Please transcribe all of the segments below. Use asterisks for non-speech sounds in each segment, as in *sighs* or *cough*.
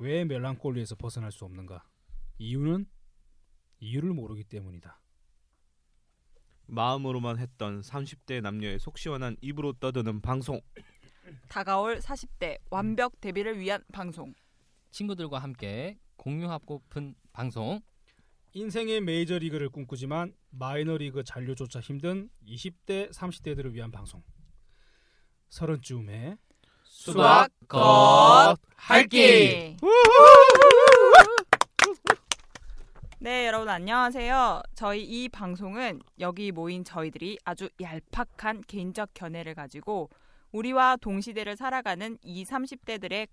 왜 멜랑콜리에서 벗어날 수 없는가? 이유는 이유를 모르기 때문이다. 마음으로만 했던 30대 남녀의 속 시원한 입으로 떠드는 방송. 다가올 40대 완벽 데뷔를 위한 방송. 친구들과 함께 공유하고 픈 방송 인생의 메이저리그를 꿈꾸지만 마이너리그 잔류조차 힘든 20대, 30대들을 위한 방송. 서른쯤에 수박 겉 할기. 네, 여러분 안녕하세요. 저희 이 방송은 여기 모인 저희들이 아주 얄팍한 개인적 견해를 가지고 우리와 동시대를 살아가는 이 30대들의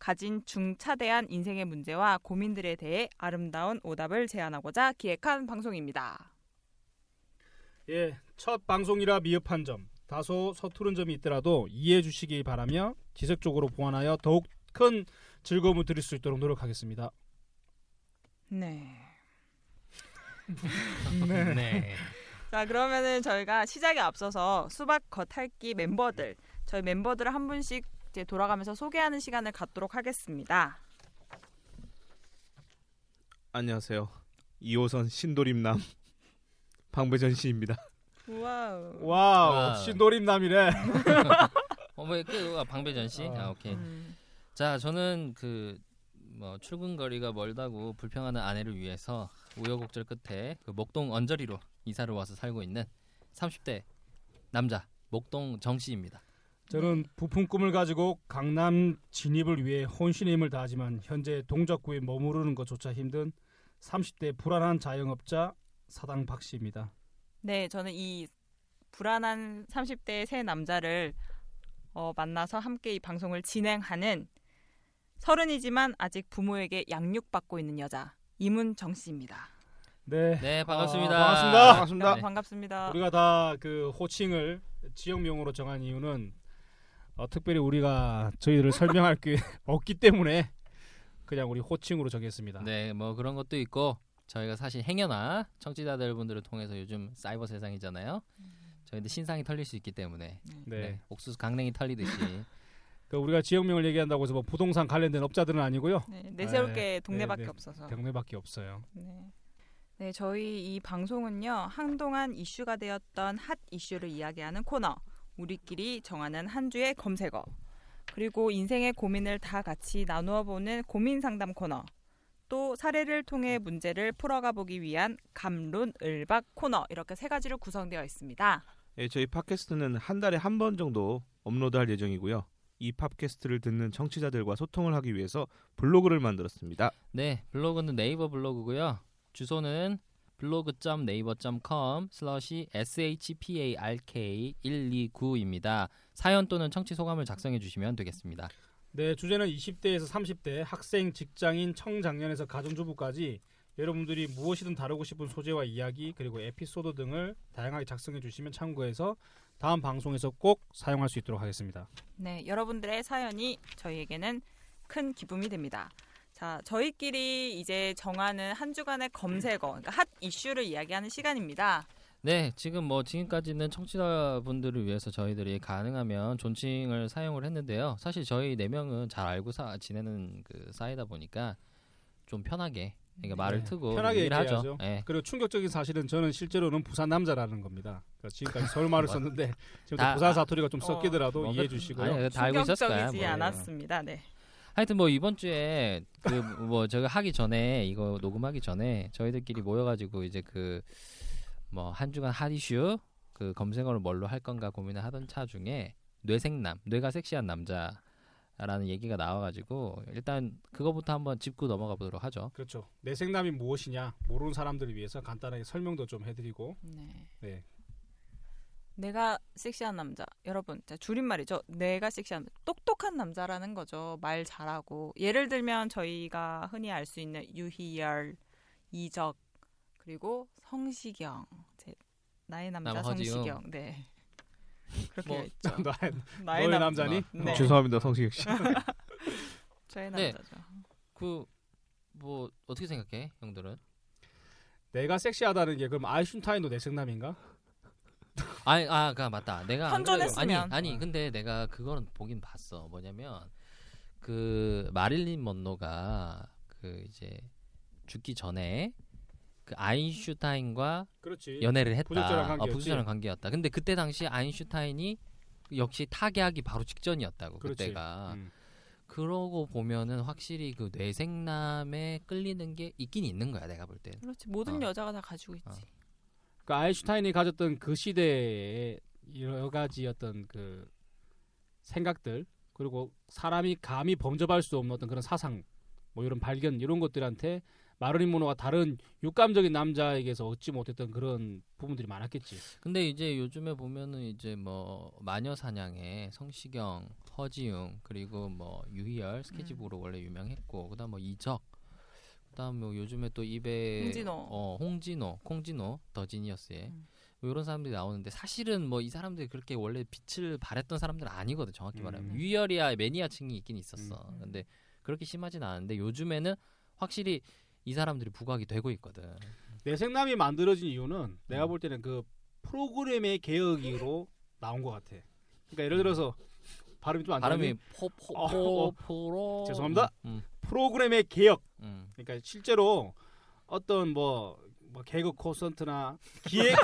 가진 중차대한 인생의 문제와 고민들에 대해 아름다운 오답을 제안하고자 기획한 방송입니다. 예, 첫 방송이라 미흡한 점, 다소 서투른 점이 있더라도 이해해 주시기 바라며 지속적으로 보완하여 더욱 큰 즐거움을 드릴 수 있도록 노력하겠습니다. 네. *laughs* 네. 네. 자, 그러면은 저희가 시작에 앞서서 수박 겉핥기 멤버들, 저희 멤버들을 한 분씩 이제 돌아가면서 소개하는 시간을 갖도록 하겠습니다. 안녕하세요. 2호선 신도림남 *laughs* 방배전 씨입니다. 와우. 와우, 와우. 신도림남이래. 어머 그 방배전 씨. 아. 아 오케이. 음. 자 저는 그 뭐 출근 거리가 멀다고 불평하는 아내를 위해서 우여곡절 끝에 그 목동 언저리로 이사를 와서 살고 있는 30대 남자 목동 정 씨입니다. 저는 부푼 꿈을 가지고 강남 진입을 위해 혼신의 힘을 다하지만 현재 동작구에 머무르는 것조차 힘든 30대 불안한 자영업자 사당 박 씨입니다. 네, 저는 이 불안한 30대의 새 남자를 어, 만나서 함께 이 방송을 진행하는 서른이지만 아직 부모에게 양육받고 있는 여자 이문정 씨입니다. 네. 네 반갑습니다. 아, 반갑습니다. 반갑습니다. 네. 반갑습니다. 우리가 다 그 호칭을 지역명으로 정한 이유는 어, 특별히 우리가 저희를 설명할 게 *laughs* 없기 때문에 그냥 우리 호칭으로 정했습니다. 네, 뭐 그런 것도 있고 저희가 사실 행여나 청취자들 분들을 통해서 요즘 사이버 세상이잖아요. 저희들 신상이 털릴 수 있기 때문에 네. 네, 옥수수 강냉이 털리듯이 *laughs* 그 우리가 지역명을 얘기한다고 해서 뭐 부동산 관련된 업자들은 아니고요. 네, 내세울 네, 게 동네밖에 네, 네. 없어서. 경매밖에 없어요. 네. 네, 저희 이 방송은요. 한동안 이슈가 되었던 핫 이슈를 이야기하는 코너. 우리끼리 정하는 한 주의 검색어. 그리고 인생의 고민을 다 같이 나누어 보는 고민 상담 코너. 또 사례를 통해 문제를 풀어가 보기 위한 감론 을박 코너. 이렇게 세 가지로 구성되어 있습니다. 예, 저희 팟캐스트는 한 달에 한 번 정도 업로드할 예정이고요. 이 팟캐스트를 듣는 청취자들과 소통을 하기 위해서 블로그를 만들었습니다. 네, 블로그는 네이버 블로그고요. 주소는 blog.naver.com 슬러시 shark129입니다. 사연 또는 청취 소감을 작성해 주시면 되겠습니다. 네, 주제는 20대에서 30대 학생, 직장인, 청장년에서 가정주부까지 여러분들이 무엇이든 다루고 싶은 소재와 이야기 그리고 에피소드 등을 다양하게 작성해 주시면 참고해서 다음 방송에서 꼭 사용할 수 있도록 하겠습니다. 네, 여러분들의 사연이 저희에게는 큰 기쁨이 됩니다. 자, 저희끼리 이제 정하는 한 주간의 검색어, 그러니까 핫 이슈를 이야기하는 시간입니다. 네, 지금 뭐 지금까지는 청취자분들을 위해서 저희들이 가능하면 존칭을 사용을 했는데요. 사실 저희 네 명은 잘 알고 사, 지내는 그 사이다 보니까 좀 편하게 그러니까 말을 네, 트고 편하게 하죠. 얘기하죠. 네. 그리고 충격적인 사실은 저는 실제로는 부산 남자라는 겁니다. 그러니까 지금까지 서울 말을 *laughs* 썼는데 지금 다- 부산 사투리가 좀 어, 섞이더라도 뭐 이해해 그- 주시고요. 아니, 다 알고. 충격적이지 뭐. 않았습니다. 네. 하여튼 뭐 이번 주에 그 뭐 제가 하기 전에 이거 녹음하기 전에 저희들끼리 모여가지고 이제 그 뭐 한 주간 핫 이슈 그 검색어를 뭘로 할 건가 고민을 하던 차 중에 뇌생남, 뇌가 섹시한 남자라는 얘기가 나와가지고 일단 그거부터 한번 짚고 넘어가 보도록 하죠. 그렇죠. 내생남이 무엇이냐 모르는 사람들을 위해서 간단하게 설명도 좀 해드리고 네. 네. 내가 섹시한 남자. 여러분, 자, 줄임말이죠. 내가 섹시한 똑똑한 남자라는 거죠. 말 잘하고. 예를 들면 저희가 흔히 알 수 있는 유희열, 이적, 그리고 성시경. 제 나의 남자 남 허지웅. 성시경. 네. *laughs* 그렇게 뭐, 있죠. *laughs* 나의, 나의 너의 남- 남자니? 네. 죄송합니다 성시경 씨. *laughs* 저의 네. 남자죠. 그뭐 어떻게 생각해, 형들은? 내가 섹시하다는 게 그럼 아이슌타인도 내생남인가? 아니, 아, 그 맞다. 내가 안 그래도- 아니, 현존했으면. 아니, 근데 내가 그거는 보긴 봤어. 뭐냐면 그 마릴린 먼로가 그 이제 죽기 전에 그 아인슈타인과 그렇지. 연애를 했다. 부적절한 어, 관계였지. 부적절한 관계였다. 근데 그때 당시 아인슈타인이 역시 타계하기 바로 직전이었다고 그렇지. 그때가. 음. 그러고 보면은 확실히 그 뇌생남에 끌리는 게 있긴 있는 거야 내가 볼 때는. 그렇지. 모든 어. 여자가 다 가지고 있지. 어. 그 아인슈타인이 가졌던 그 시대의 여러 가지 어떤 그 생각들 그리고 사람이 감히 범접할 수 없는 어떤 그런 사상 뭐 이런 발견 이런 것들한테 마르린 모노가 다른 육감적인 남자에게서 얻지 못했던 그런 부분들이 많았겠지. 근데 이제 요즘에 보면은 이제 뭐 마녀 사냥에 성시경, 허지웅 그리고 뭐 유희열 스케치북으로 원래 유명했고 그다음 뭐 이적 그다음 뭐 요즘에 또 입에 홍진호. 어 홍진호, 콩진호 더 지니어스에 음. 뭐 이런 사람들이 나오는데 사실은 뭐 이 사람들이 그렇게 원래 빛을 발했던 사람들은 아니거든 정확히 말하면 음. 유희열이야 매니아층이 있긴 있었어 음. 근데 그렇게 심하진 않은데 요즘에는 확실히 이 사람들이 부각이 되고 있거든 내생남이 만들어진 이유는 내가 볼 때는 그 프로그램의 개혁으로 나온 것 같아. 그러니까 예를 들어서 발음이 좀안 발음이 좋네. 어, 포포 포로 죄송합니다. 음, 프로그램의 개혁. 음. 그러니까 실제로 어떤 뭐, 뭐 개그 콘서트나 기획 *laughs*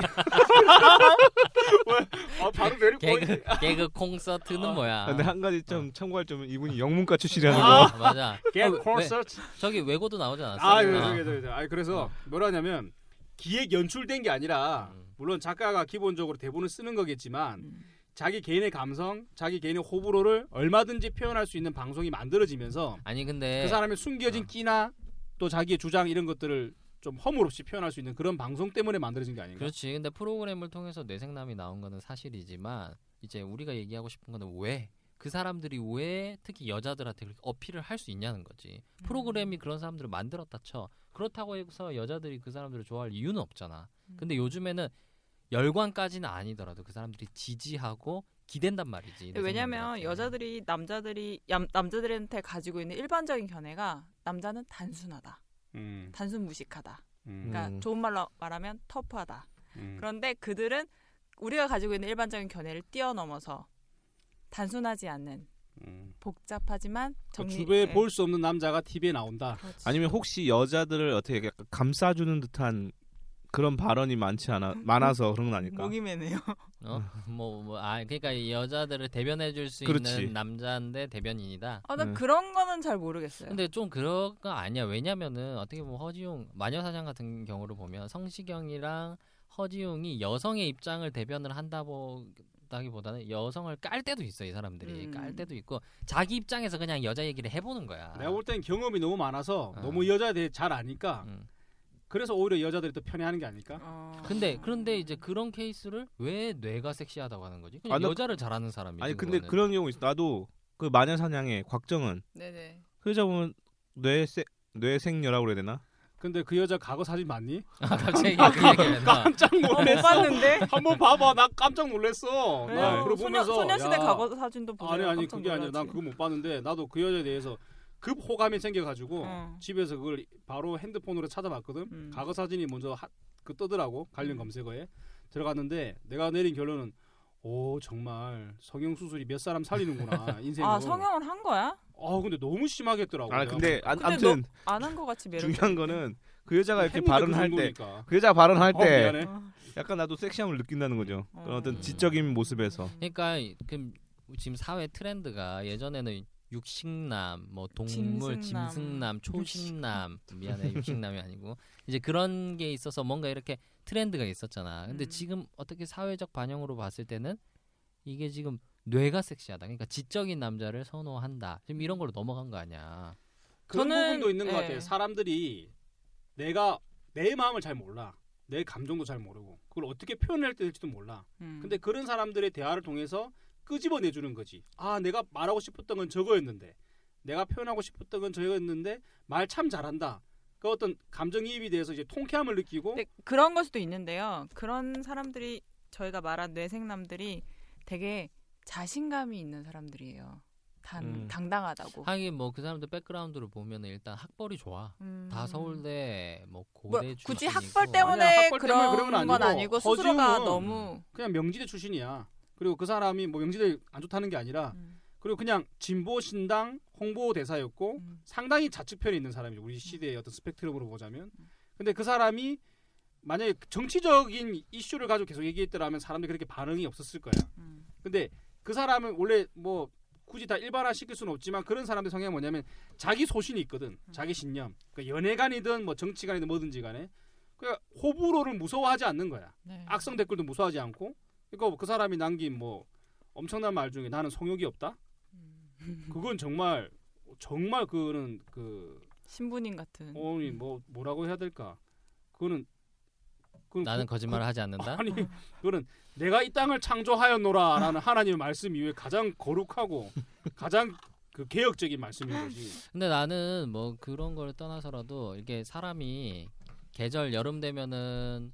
왜? 아, 바로 내리 개그 개그 콘서트는 아, 뭐야? 근데 한 가지 좀 참고할 점은 이분이 영문과 출신이라는 아, 거. 맞아. *laughs* 개그 어, 왜- 콘서트. 저기 외고도 나오지 않았어? 아, 어. 그래서 그래서 아 그래서 뭐라냐면 기획 연출된 게 아니라 음. 물론 작가가 기본적으로 대본을 쓰는 거겠지만 음. 자기 개인의 감성, 자기 개인의 호불호를 얼마든지 표현할 수 있는 방송이 만들어지면서 아니 근데 그 사람의 숨겨진 어. 끼나 또 자기의 주장 이런 것들을 좀 허물 없이 표현할 수 있는 그런 방송 때문에 만들어진 게 아닌가? 그렇지. 근데 프로그램을 통해서 뇌생남이 나온 거는 사실이지만 이제 우리가 얘기하고 싶은 거는 왜 그 사람들이 왜 특히 여자들한테 그렇게 어필을 할 수 있냐는 거지. 프로그램이 그런 사람들을 만들었다 쳐. 그렇다고 해서 여자들이 그 사람들을 좋아할 이유는 없잖아. 근데 요즘에는 열광까지는 아니더라도 그 사람들이 지지하고 기댄단 말이지. 왜냐면. 여자들이 남자들이 얌- 남자들한테 가지고 있는 일반적인 견해가 남자는 단순하다, 음, 단순 무식하다. 음, 그러니까 음. 좋은 말로 말하면 터프하다. 음. 그런데 그들은 우리가 가지고 있는 일반적인 견해를 뛰어넘어서 단순하지 않는 음. 복잡하지만 그 정리 주변에 예. 볼수 없는 남자가 TV에 나온다. 그렇지. 아니면 혹시 여자들을 어떻게 감싸주는 듯한 그런 발언이 많지 않아 많아서 그런 건 아닐까? 목이 매네요. 어? *laughs* 뭐, 뭐, 아, 그러니까 이 여자들을 대변해 줄 수 그렇지. 있는 남자인데 대변인이다. 아, 난 네. 그런 거는 잘 모르겠어요. 근데 좀 그런 거 아니야. 왜냐면은 어떻게 보면 허지용 마녀사냥 같은 경우를 보면 성시경이랑 허지용이 여성의 입장을 대변을 한다기보다는 여성을 깔 때도 있어 이 사람들이 음. 깔 때도 있고 자기 입장에서 그냥 여자 얘기를 해보는 거야. 내가 볼 땐 경험이 너무 많아서 아. 너무 이 여자에 대해 잘 아니까 음. 그래서 오히려 여자들이 더 편해하는 게 아닐까? 어. 근데 그런데 이제 그런 케이스를 왜 뇌가 섹시하다고 하는 거지? 그냥 아, 나 여자를 잘하는 사람이지. 아니 근데 그거는. 그런 경우 있어. 나도 그 마녀 사냥의 곽정은 네네. 그 여자 보면 뇌세 뇌생녀라고 그래야 되나? 근데 그 여자 과거 사진 맞니? *laughs* 아, 갑자기 그? 깜짝 놀랐어. 봤는데. 한번 봐봐. 나 깜짝 놀랐어. 왜요? 나 소녀, 보면서 소녀 시대 야, 과거 사진도 보세요. 아니 아니 그게 아니라 난. 그거 못 봤는데 나도 그 여자에 대해서 급 호감이 생겨가지고 어. 집에서 그걸 바로 핸드폰으로 찾아봤거든. 음. 과거 사진이 먼저 하, 그 뜨더라고 관련 음. 검색어에 들어갔는데 내가 내린 결론은 오 정말 성형 수술이 몇 사람 살리는구나 *laughs* 인생으로. 아 성형을 한 거야? 아 근데 너무 심하게 했더라고. 아 근데 안, 아무튼 안한 거 같이 매력. 중요한 거는 그 여자가 이렇게 발언할 때그그 여자 발언할 어, 때 미안해. 약간 나도 섹시함을 느낀다는 거죠. 그런 어떤 음. 지적인 모습에서. 그러니까 그 지금 사회 트렌드가 예전에는 육식남, 뭐 동물, 짐승남. 짐승남, 초식남, 미안해 육식남이 아니고 이제 그런 게 있어서 뭔가 이렇게 트렌드가 있었잖아. 근데 음. 지금 어떻게 사회적 반영으로 봤을 때는 이게 지금 뇌가 섹시하다. 그러니까 지적인 남자를 선호한다. 지금 이런 걸로 넘어간 거 아니야. 그런 저는- 부분도 있는 것 예. 같아요. 사람들이 내가 내 마음을 잘 몰라. 내 감정도 잘 모르고 그걸 어떻게 표현할 될지도 몰라. 음. 근데 그런 사람들의 대화를 통해서 끄집어내 주는 거지. 아, 내가 말하고 싶었던 건 저거였는데. 내가 표현하고 싶었던 건 저거였는데 말 참 잘한다. 그 어떤 감정이입이 돼서 이제 통쾌함을 느끼고 근데 그런 걸 수도 있는데요. 그런 사람들이 저희가 말한 뇌생남들이 되게 자신감이 있는 사람들이에요. 단 음. 당당하다고. 하긴 뭐 그 사람들 백그라운드를 보면 일단 학벌이 좋아. 음. 다 서울대 뭐 뭐, 고대 굳이 출신이고. 학벌 때문에 아니야, 학벌 그런, 때문에 그런 건건 아니고 아니고 스스로가 너무 그냥 명지대 출신이야. 그리고 그 사람이 뭐 명지대 안 좋다는 게 아니라 음, 그리고 그냥 진보 신당 홍보 대사였고 음. 상당히 좌측편에 있는 사람이죠. 우리 시대의 어떤 스펙트럼으로 보자면. 음. 근데 그 사람이 만약에 정치적인 이슈를 가지고 계속 얘기했더라면 사람들이 그렇게 반응이 없었을 거야. 음. 근데 그 사람은 원래 뭐 굳이 다 일반화 시킬 수는 없지만 그런 사람들 성향이 뭐냐면 자기 소신이 있거든. 자기 신념. 그러니까 연애관이든 뭐 정치관이든 뭐든지 간에 그러니까 호불호를 무서워하지 않는 거야. 네. 악성 댓글도 무서워하지 않고 그러니까 그 사람이 남긴 뭐 엄청난 말 중에 나는 성욕이 없다. 음. 그건 정말 정말 그거는 그 신부님 같은. 어니 뭐 뭐라고 해야 될까? 그거는 그건 나는 그- 거짓말을 하지 않는다. 그, 아니 그거는 내가 이 땅을 창조하였노라라는 *laughs* 하나님의 말씀 이후에 가장 거룩하고 가장 그 개혁적인 말씀인 거지. 근데 나는 뭐 그런 걸 떠나서라도 이게 사람이 계절 여름 되면은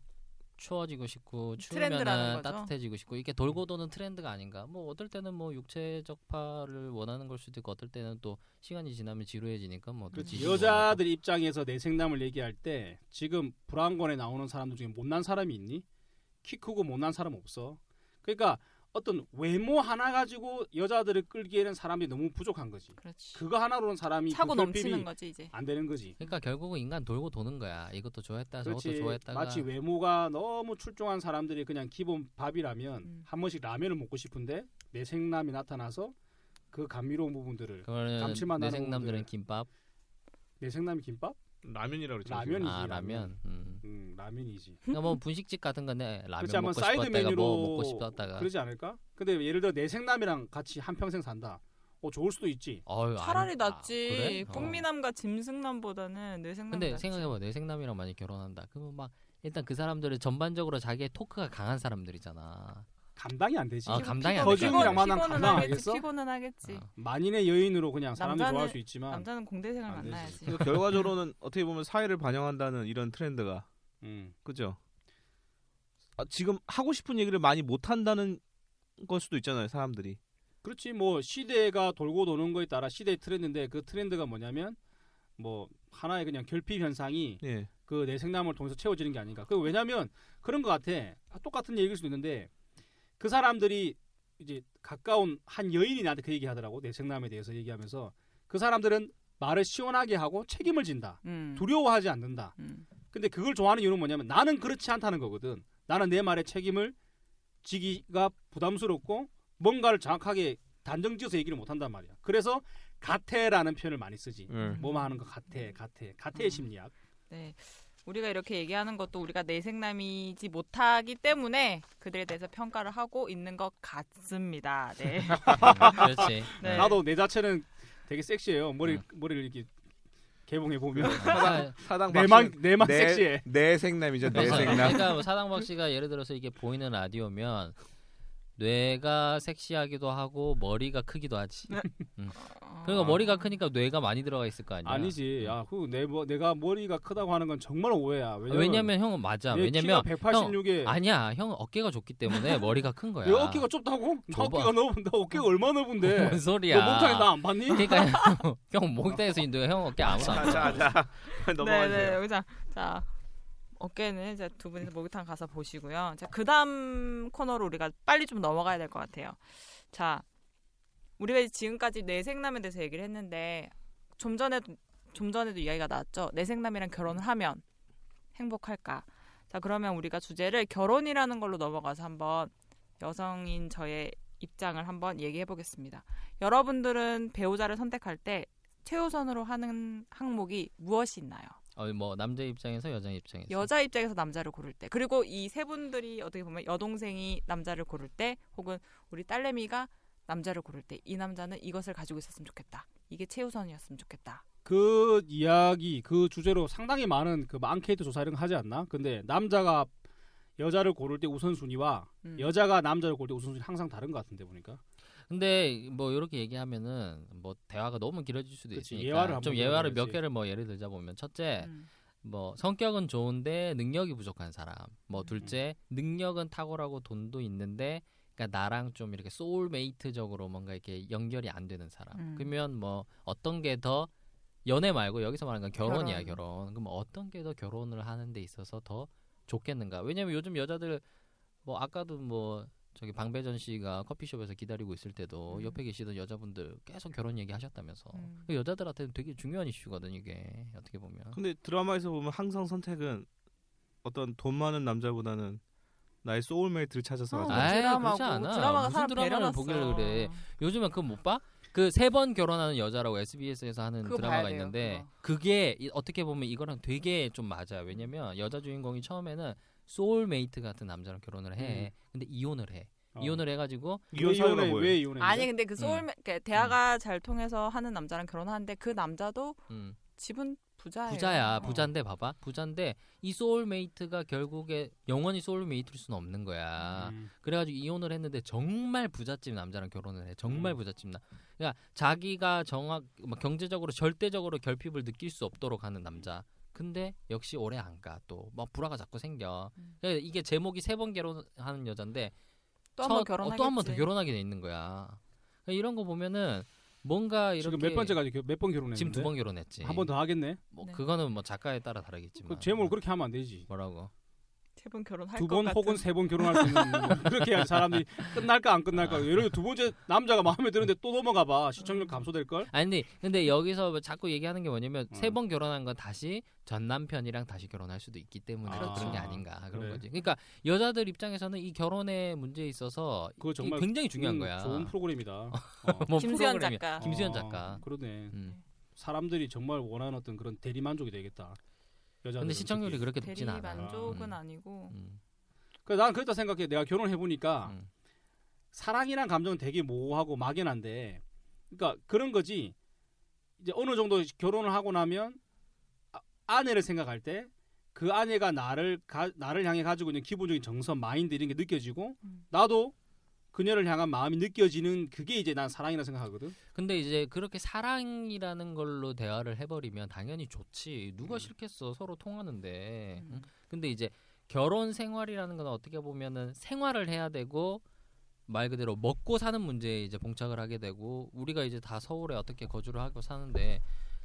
추워지고 싶고 추우면은 거죠. 따뜻해지고 싶고 이게 돌고 도는 트렌드가 아닌가. 뭐 어떨 때는 뭐 육체적파를 원하는 걸 수도 있고 어떨 때는 또 시간이 지나면 지루해지니까 뭐 그렇지. 뒤집어 여자들 입장에서 내 생남을 얘기할 때 지금 불안권에 나오는 사람들 중에 못난 사람이 있니? 키 크고 못난 사람 없어. 그러니까 어떤 외모 하나 가지고 여자들을 끌기에는 사람이 너무 부족한 거지. 그렇지. 그거 하나로는 사람이 차고 그 넘치는 거지 이제. 안 되는 거지. 그러니까 결국은 인간 돌고 도는 거야. 이것도 좋아했다, 저것도 그렇지. 좋아했다가 마치 외모가 너무 출중한 사람들이 그냥 기본 밥이라면 음. 한 번씩 라면을 먹고 싶은데 뇌섹남이 나타나서 그 감미로운 부분들을 감칠맛 나는 뇌섹남들은 부분들. 김밥, 뇌섹남이 김밥? 라면이라고 그러죠. 라면이지, 아 라면. 라면. 음. 음, 라면이지. 그러니까 뭐 분식집 같은 건데 라면 그렇지 먹고 사이드 싶었다가 메뉴로 뭐 먹고 싶었다가. 그러지 않을까? 근데 예를 들어 뇌섹남이랑 같이 한 평생 산다. 어 좋을 수도 있지. 어휴, 차라리 아니, 아, 낫지. 그래? 어. 꽃미남과 짐승남보다는 뇌생남. 근데 생각해봐 뇌생남이랑 만약 결혼한다 그러면 막 일단 그 사람들은 전반적으로 자기의 토크가 강한 사람들이잖아 감당이 안 되지. 아, 감당이 안 만나면 피곤은 감당. 하겠어? 피곤은 하겠지. 어. 만인의 여인으로 그냥 사람들이 남자는- 좋아할 수 있지만 남자는 공대생을 안 되지. 만나야지. 그래서 결과적으로는 *laughs* 어떻게 보면 사회를 반영한다는 이런 트렌드가 음. 그죠? 아, 지금 하고 싶은 얘기를 많이 못 한다는 걸 수도 있잖아요, 사람들이. 그렇지 뭐 시대가 돌고 도는 거에 따라 시대의 트렌드인데 그 트렌드가 뭐냐면 뭐 하나의 그냥 결핍 현상이 예. 그 내 생남을 통해서 채워지는 게 아닌가. 그 왜냐면 그런 것 같아. 똑같은 얘기일 수도 있는데 그 사람들이 이제 가까운 한 여인이 나한테 그 얘기 하더라고 내 생남에 대해서 얘기하면서 그 사람들은 말을 시원하게 하고 책임을 진다. 음. 두려워하지 않는다. 음. 근데 그걸 좋아하는 이유는 뭐냐면 나는 그렇지 않다는 거거든. 나는 내 말에 책임을 지기가 부담스럽고 뭔가를 정확하게 단정지어서 얘기를 못 한단 말이야. 그래서 가태라는 표현을 많이 쓰지. 예. 뭐만 하는 거 가태, 가태, 가태의 음. 심리학. 네. 우리가 이렇게 얘기하는 것도 우리가 내생남이지 못하기 때문에 그들에 대해서 평가를 하고 있는 것 같습니다. 네. *laughs* 그렇지 네. 나도 내 자체는 되게 섹시해요. 머리 응. 머리를 이렇게 개봉해 보면 아, 사당 내만 내만 내- 섹시해. 내 생남이죠, 내 그래서 생남. 그러니까 뭐 사당박 씨가 예를 들어서 이게 보이는 라디오면 뇌가 섹시하기도 하고 머리가 크기도 하지. 어, 그러니까 머리가 크니까 뇌가 많이 들어가 있을 거 아니야. 아니지. 야, 그내 뭐, 내가 머리가 크다고 하는 건 정말 오해야. 아, 왜냐면, 왜냐면 형은 맞아. 내 왜냐면 키가 186에 아니야. 형은 어깨가 좁기 때문에 *laughs* 머리가 큰 거야. 내 어깨가 좁다고? 나 좁아. 어깨가 넓은 나 어깨가 얼마 넓은데? 뭔 소리야? 너 목타이 나안 봤니? 그러니까 형, 형 목욕탕에서 있는데 형 어깨 아무도 안 자, 자, 자. 네, *laughs* 넘어가세요. 네. 여기자. 자. 어깨는 이제 두 분이서 목욕탕 가서 보시고요. 자, 그 다음 코너로 우리가 빨리 좀 넘어가야 될 것 같아요. 자, 우리가 지금까지 내생남에 대해서 얘기를 했는데 좀 전에도 좀 전에도 이야기가 나왔죠. 내생남이랑 결혼을 하면 행복할까? 자, 그러면 우리가 주제를 결혼이라는 걸로 넘어가서 한번 여성인 저의 입장을 한번 얘기해 보겠습니다. 여러분들은 배우자를 선택할 때 최우선으로 하는 항목이 무엇이 있나요? 어, 뭐 남자 입장에서 여자 입장에서. 여자 입장에서 남자를 고를 때 그리고 이 세 분들이 어떻게 보면 여동생이 남자를 고를 때 혹은 우리 딸내미가 남자를 고를 때 이 남자는 이것을 가지고 있었으면 좋겠다. 이게 최우선이었으면 좋겠다. 그 이야기 그 주제로 상당히 많은 그 앙케이트 조사 이런 거 하지 않나? 근데 남자가 여자를 고를 때 우선순위와 음. 여자가 남자를 고를 때 우선순위 항상 다른 것 같은데 보니까 근데 뭐 이렇게 얘기하면은 뭐 대화가 너무 길어질 수도 그치, 있으니까 예화를 좀 예화를 몇. 개를 뭐 예를 들자 보면 첫째 음. 뭐 성격은 좋은데 능력이 부족한 사람. 뭐 음. 둘째 능력은 탁월하고 돈도 있는데 그러니까 나랑 좀 이렇게 소울메이트적으로 뭔가 이렇게 연결이 안 되는 사람. 음. 그러면 뭐 어떤 게더 연애 말고 여기서 말하는 건 결혼이야 결혼. 결혼. 그럼 어떤 게 더 결혼을 하는 데 있어서 더 좋겠는가? 왜냐면 요즘 여자들 뭐 아까도 뭐 저기 방배전 씨가 커피숍에서 기다리고 있을 때도 음. 옆에 계시던 여자분들 계속 결혼 얘기 하셨다면서 음. 그 여자들한테는 되게 중요한 이슈거든 이게 어떻게 보면 근데 드라마에서 보면 항상 선택은 어떤 돈 많은 남자보다는 나의 소울메이트를 찾아서 어. 아이, 드라마고. 드라마가 사람 드라마를 배려놨어. 보길래 그래. 요즘은 그거 못 봐? 그 세 번 결혼하는 여자라고 SBS에서 하는 드라마가 돼요, 있는데 그거. 그게 어떻게 보면 이거랑 되게 좀 맞아요. 왜냐면 여자 주인공이 처음에는 소울메이트 같은 남자랑 결혼을 해. 근데 이혼을 해. 어. 이혼을 해가지고 이혼 왜 사유가? 뭐예요? 왜 이혼해? 아니 근데 그 소울 음. 그 대화가 잘 통해서 하는 남자랑 결혼하는데 그 남자도 음, 집은 부자예요. 부자야. 어. 부자인데 봐봐. 부자인데 이 소울메이트가 결국에 영원히 소울메이트일 수는 없는 거야. 음. 그래가지고 이혼을 했는데 정말 부잣집 남자랑 결혼을 해. 정말 음. 부잣집 남. 그러니까 자기가 정확 뭐 경제적으로 절대적으로 결핍을 느낄 수 없도록 하는 남자. 근데 역시 오래 안 가. 또뭐 불화가 자꾸 생겨. 음. 그러니까 이게 제목이 세 번 결혼하는 여잔데 또한번 결혼하겠지. 또한 번더 결혼하게 돼 있는 거야. 그러니까 이런 거 보면은 뭔가 이렇게 지금 몇 번째까지 몇 번 결혼했는데? 지금 두 번 결혼했지. 한 번 더 하겠네. 뭐 네. 그거는 뭐 작가에 따라 다르겠지만. 그 제목을 그렇게 하면 안 되지. 뭐라고? 세 번 결혼할 두것 번. 혹은 세 번 결혼할 수 있는 뭐 *laughs* 그렇게 해야 사람들이 끝날까 안 끝날까. 예를 들어 두 번째 남자가 마음에 드는데 또 넘어가 봐. 시청률 감소될 걸. 아니 근데, 근데 여기서 뭐 자꾸 얘기하는 게 뭐냐면 음. 세번 결혼한 건 다시 전 남편이랑 다시 결혼할 수도 있기 때문에 그렇죠. 그런 게 아닌가 그런 그래. 거지. 그러니까 여자들 입장에서는 이 결혼의 문제에 있어서 그거 정말 굉장히 중요한 음, 거야. 좋은 프로그램이다. 어. 뭐 김수현 프로그램이- 작가. 김수현 어, 작가. 그러네. 음. 사람들이 정말 원하는 어떤 그런 대리 만족이 되겠다. 여자들. 근데 시청률이 그렇게 높진 대리 않아. 만족은 음. 아니고 음. 그래서 난 그렇다 생각해. 내가 결혼해 보니까 음. 사랑이란 감정은 되게 모호하고 막연한데, 그러니까 그런 거지. 이제 어느 정도 결혼을 하고 나면 아, 아내를 생각할 때 그 아내가 나를 가, 나를 향해 가지고 있는 기본적인 정서, 마인드 이런 게 느껴지고 음. 나도 그녀를 향한 마음이 느껴지는 그게 이제 난 사랑이라 생각하거든. 근데 이제 그렇게 사랑이라는 걸로 대화를 해버리면 당연히 좋지. 누가 음. 싫겠어. 서로 통하는데. 음. 응? 근데 이제 결혼 생활이라는 건 어떻게 보면은 생활을 해야 되고 말 그대로 먹고 사는 문제에 이제 봉착을 하게 되고 우리가 이제 다 서울에 어떻게 거주를 하고 사는데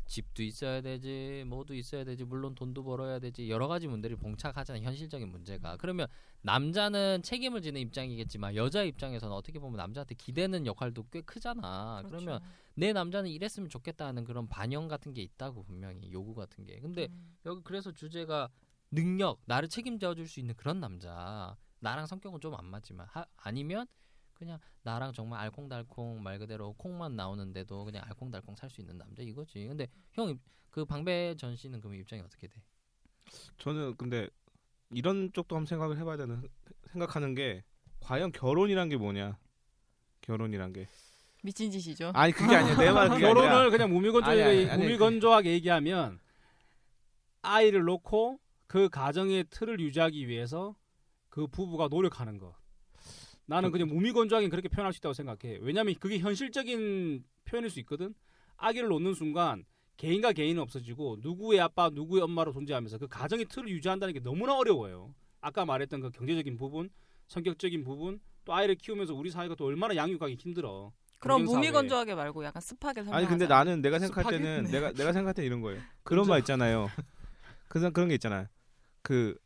집도 있어야 되지 뭐도 있어야 되지 물론 돈도 벌어야 되지 여러 가지 문제를 봉착하잖아 현실적인 문제가 그러면 남자는 책임을 지는 입장이겠지만 여자 입장에서는 어떻게 보면 남자한테 기대는 역할도 꽤 크잖아 그렇죠. 그러면 내 남자는 이랬으면 좋겠다는 그런 반영 같은 게 있다고 분명히 요구 같은 게 근데 음. 여기 그래서 주제가 능력 나를 책임져 줄 수 있는 그런 남자 나랑 성격은 좀 안 맞지만 하- 아니면 그냥 나랑 정말 알콩달콩 말 그대로 콩만 나오는데도 그냥 알콩달콩 살 수 있는 남자 이거지 근데 형 그 방배전 씨는 그럼 입장이 어떻게 돼? 저는 근데 이런 쪽도 한번 생각을 해봐야 되는 생각하는 게 과연 결혼이란 게 뭐냐? 결혼이란 게 미친 짓이죠. 아니 그게 아니야 내 말은 그게 아니라 결혼을 그냥 무미건조하게 아니, 아니, 아니, 무미건조하게 얘기하면 아이를 놓고 그 가정의 틀을 유지하기 위해서 그 부부가 노력하는 거. 나는 그냥 무미건조하게 그렇게 표현할 수 있다고 생각해. 왜냐하면 그게 현실적인 표현일 수 있거든. 아기를 놓는 순간 개인과 개인은 없어지고 누구의 아빠, 누구의 엄마로 존재하면서 그 가정의 틀을 유지한다는 게 너무나 어려워요. 아까 말했던 그 경제적인 부분, 성격적인 부분, 또 아이를 키우면서 우리 사회가 또 얼마나 양육하기 힘들어. 그럼. 무미건조하게 말고 약간 습하게 설명하자. 아니 근데 나는 내가 생각할 습하게? 때는 *laughs* 네. 내가 내가 생각할 때 이런 거예요. 그런 말 있잖아요. *laughs* 그런 그런 게 있잖아요. 그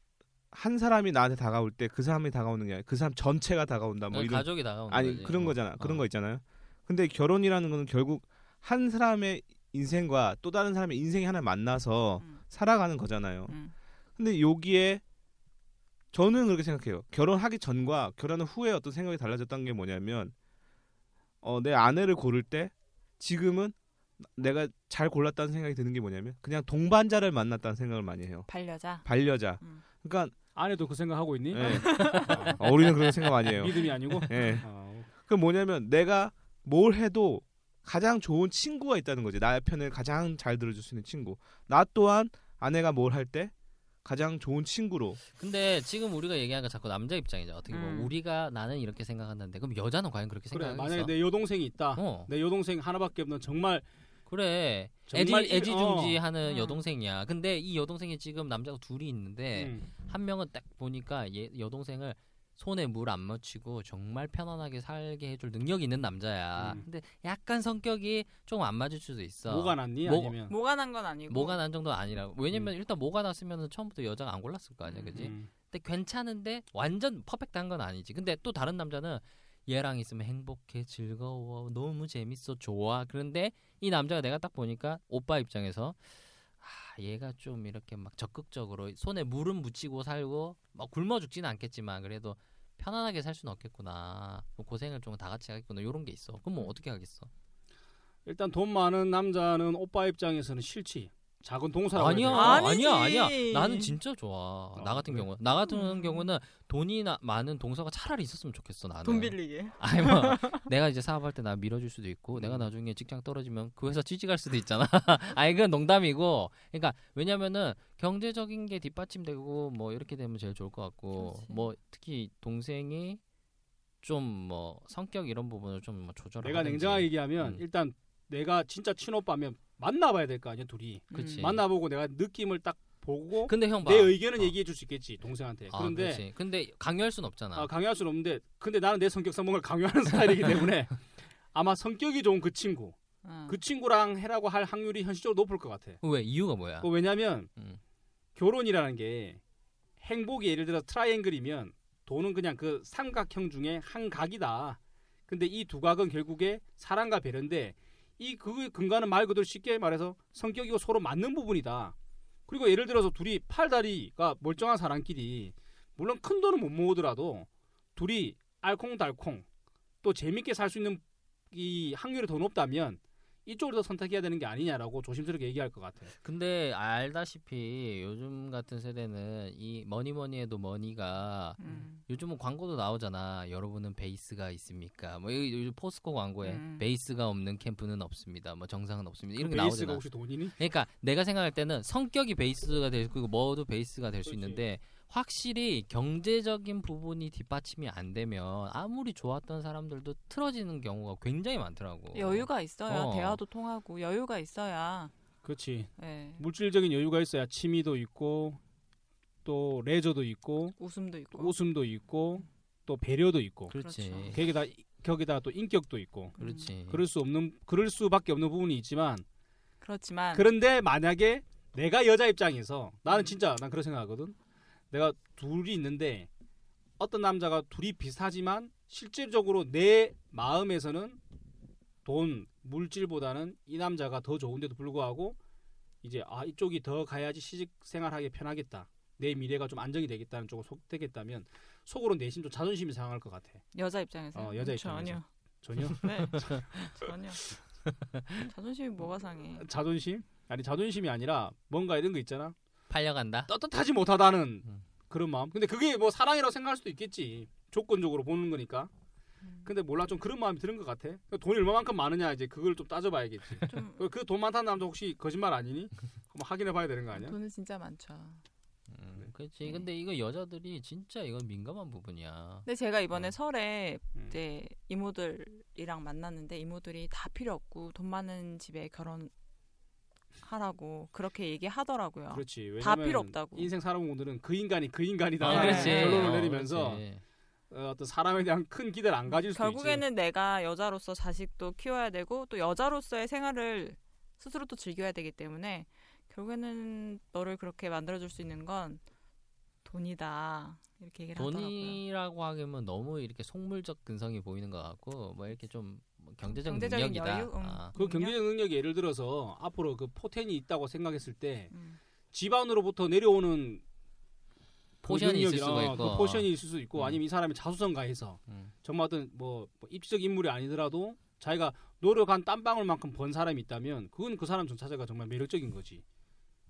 한 사람이 나한테 다가올 때 그 사람이 다가오는 게 아니라 그 사람 전체가 다가온다. 뭐 이런 가족이 다가오는 아니 거지. 그런 어. 거잖아. 그런 어. 거 있잖아요. 근데 결혼이라는 거는 결국 한 사람의 인생과 또 다른 사람의 인생이 하나 만나서 음. 살아가는 거잖아요. 음. 근데 여기에 저는 그렇게 생각해요. 결혼하기 전과 결혼 후에 어떤 생각이 달라졌다는 게 뭐냐면 어, 내 아내를 고를 때 지금은 내가 잘 골랐다는 생각이 드는 게 뭐냐면 그냥 동반자를 만났다는 생각을 많이 해요. 반려자. 반려자. 음. 그러니까 아내도 그 생각하고 있니? 예. *laughs* 어, 우리는 그런 생각 해요. 믿음이 아니고. 예. 어, 그 뭐냐면 내가 뭘 해도 가장 좋은 친구가 있다는 거지. 나의 편을 가장 잘 들어줄 수 있는 친구. 나 또한 아내가 뭘 할 때 가장 좋은 친구로. 근데 지금 우리가 얘기하는 건 자꾸 남자 입장이죠. 어떻게 보면 음. 우리가 나는 이렇게 생각하는데 그럼 여자는 과연 그렇게 그래 생각하겠어? 만약에 내 여동생이 있다. 어 내 여동생 하나밖에 없는 정말 그래 애지 애지중지하는 어. 여동생이야. 근데 이 여동생이 지금 남자가 둘이 있는데 음, 한 명은 딱 보니까 얘 여동생을 손에 물 안 묻히고 정말 편안하게 살게 해줄 능력이 있는 남자야. 음. 근데 약간 성격이 조금 안 맞을 수도 있어. 뭐가 낫니 뭐- 아니면 뭐가 난 건 아니고. 뭐가 난 정도는 아니라. 왜냐면 일단 뭐가 났으면 처음부터 여자가 안 골랐을 거 아니야, 그지? 음, 근데 괜찮은데 완전 퍼펙트한 건 아니지. 근데 또 다른 남자는 얘랑 있으면 행복해, 즐거워, 너무 재밌어, 좋아. 그런데 이 남자가 내가 딱 보니까 오빠 입장에서 아, 얘가 좀 이렇게 막 적극적으로 손에 물은 묻히고 살고 막 굶어 죽지는 않겠지만 그래도 편안하게 살 수는 없겠구나. 뭐 고생을 좀 다 같이 하겠구나. 이런 게 있어. 그럼 뭐 어떻게 하겠어? 일단 돈 많은 남자는 오빠 입장에서는 싫지. 작은 동사라고 아니야. 아니야, 아니야. 나는 진짜 좋아. 나 어, 같은 그래? 경우, 나 같은 음. 경우는 돈이 나, 많은 동서가 차라리 있었으면 좋겠어. 나는. 돈 빌리게. *laughs* 아니 뭐 *laughs* 내가 이제 사업할 때 나 밀어줄 수도 있고 음. 내가 나중에 직장 떨어지면 그 회사 취직할 수도 있잖아. *laughs* 아니 그건 농담이고. 그러니까 왜냐면은 경제적인 게 뒷받침되고 뭐 이렇게 되면 제일 좋을 것 같고 그렇지. 뭐 특히 동생이 좀 뭐 성격 이런 부분을 좀뭐 조절. 내가 냉정하게 얘기하면 음. 일단 내가 진짜 친오빠면 만나봐야 될 거 아니야 둘이. 그치. 음. 만나보고 내가 느낌을 딱 보고 근데 형 봐. 내 의견은 어. 얘기해 줄 수 있겠지 동생한테. 아, 그런데 그렇지. 근데 강요할 순 없잖아. 아, 강요할 수는 없는데 근데 나는 내 성격상 뭔가 강요하는 *laughs* 스타일이기 때문에 아마 성격이 좋은 그 친구 어. 그 친구랑 해라고 할 확률이 현실적으로 높을 것 같아. 왜 이유가 뭐야? 그 왜냐면 음. 결혼이라는 게 행복이 예를 들어 트라이앵글이면 돈은 그냥 그 삼각형 중에 한 각이다. 근데 이 두 각은 결국에 사랑과 배려인데 이그 근간은 말 그대로 쉽게 말해서 성격이고 서로 맞는 부분이다. 그리고 예를 들어서 둘이 팔다리가 멀쩡한 사람끼리 물론 큰 돈은 못 모으더라도 둘이 알콩달콩 또 재밌게 살 수 있는 이 확률이 더 높다면 이쪽을 더 선택해야 되는 게 아니냐라고 조심스럽게 얘기할 것 같아. 근데 알다시피 요즘 같은 세대는 이 뭐니 뭐니 해도 money가 음. 요즘은 광고도 나오잖아. 여러분은 베이스가 있습니까? 뭐 이- 요즘 포스코 광고에 음. 베이스가 없는 캠프는 없습니다. 뭐 정상은 없습니다. 이런 그게 베이스가 나오잖아. 혹시 돈이니? 그러니까 내가 생각할 때는 성격이 베이스가 될 거고 뭐도 베이스가 될 수. 있는데 확실히 경제적인 부분이 뒷받침이 안 되면 아무리 좋았던 사람들도 틀어지는 경우가 굉장히 많더라고. 여유가 있어야 어. 대화도 통하고 여유가 있어야. 그렇지. 예. 물질적인 여유가 있어야 취미도 있고 또 레저도 있고 웃음도 있고. 웃음도 있고 또 배려도 있고 그렇지. 그렇죠. 거기다 거기다 또 인격도 있고 그렇지. 그럴 수 없는 그럴 수밖에 없는 부분이 있지만 그렇지만 그런데 만약에 내가 여자 입장에서 나는 음. 진짜 난 그런 생각하거든. 내가 둘이 있는데 어떤 남자가 둘이 비슷하지만 실질적으로 내 마음에서는 돈 물질보다는 이 남자가 더 좋은데도 불구하고 이제 아 이쪽이 더 가야지 시집 생활하기 편하겠다. 내 미래가 좀 안정이 되겠다는 쪽을 선택했다면 속으로 내심 좀 자존심이 상할 것 같아. 여자 입장에서 어, 여자 전혀. 전혀 *laughs* 네. *laughs* 전혀. 자존심이 뭐가 상해? 자존심? 아니 자존심이 아니라 뭔가 이런 거 있잖아. 팔려간다. 떳떳하지 못하다는 음. 그런 마음. 근데 그게 뭐 사랑이라고 생각할 수도 있겠지. 조건적으로 보는 거니까. 음. 근데 몰라 좀 그런 마음이 드는 것 같아. 돈이 얼마만큼 많으냐 이제 그걸 좀 따져봐야겠지. *laughs* 좀그돈 많다는 남자 혹시 거짓말 아니니? 그럼 확인해봐야 되는 거 아니야? 돈은 진짜 많죠. 음, 그렇지. 네. 근데 이거 여자들이 진짜 이건 민감한 부분이야. 근데 제가 이번에 어. 설에 음. 이제 이모들이랑 만났는데 이모들이 다 필요 없고 돈 많은 집에 결혼 하라고 그렇게 얘기하더라고요. 그렇지. 다 왜냐면 필요 없다고. 인생 살아본 분들은 그 인간이 그 인간이다. 아, 그렇지. 결론을 어, 내리면서 그렇지. 어, 떤 사람에 대한 큰 기대를 안 가질 수도 있지. 결국에는 내가 여자로서 자식도 키워야 되고 또 여자로서의 생활을 스스로 또 즐겨야 되기 때문에 결국에는 너를 그렇게 만들어줄 수 있는 건 돈이다 이렇게 얘기를 하더라고요. 돈이라고 하기면 너무 이렇게 속물적 근성이 보이는 것 같고 뭐 이렇게 좀뭐 경제적 경제적인 능력이다. 여유? 응. 아, 그 경제적 능력이 예를 들어서 앞으로 그 포텐이 있다고 생각했을 때 음. 집안으로부터 내려오는 그 portion이 있을 수가 있고. 그 portion이 있을 수 있고 음. 아니면 이 사람이 자수성가해서 음. 정말 어떤 뭐, 뭐 입지적 인물이 아니더라도 자기가 노력한 땀방울만큼 번 사람이 있다면 그건 그 사람 전체가 정말 매력적인 거지.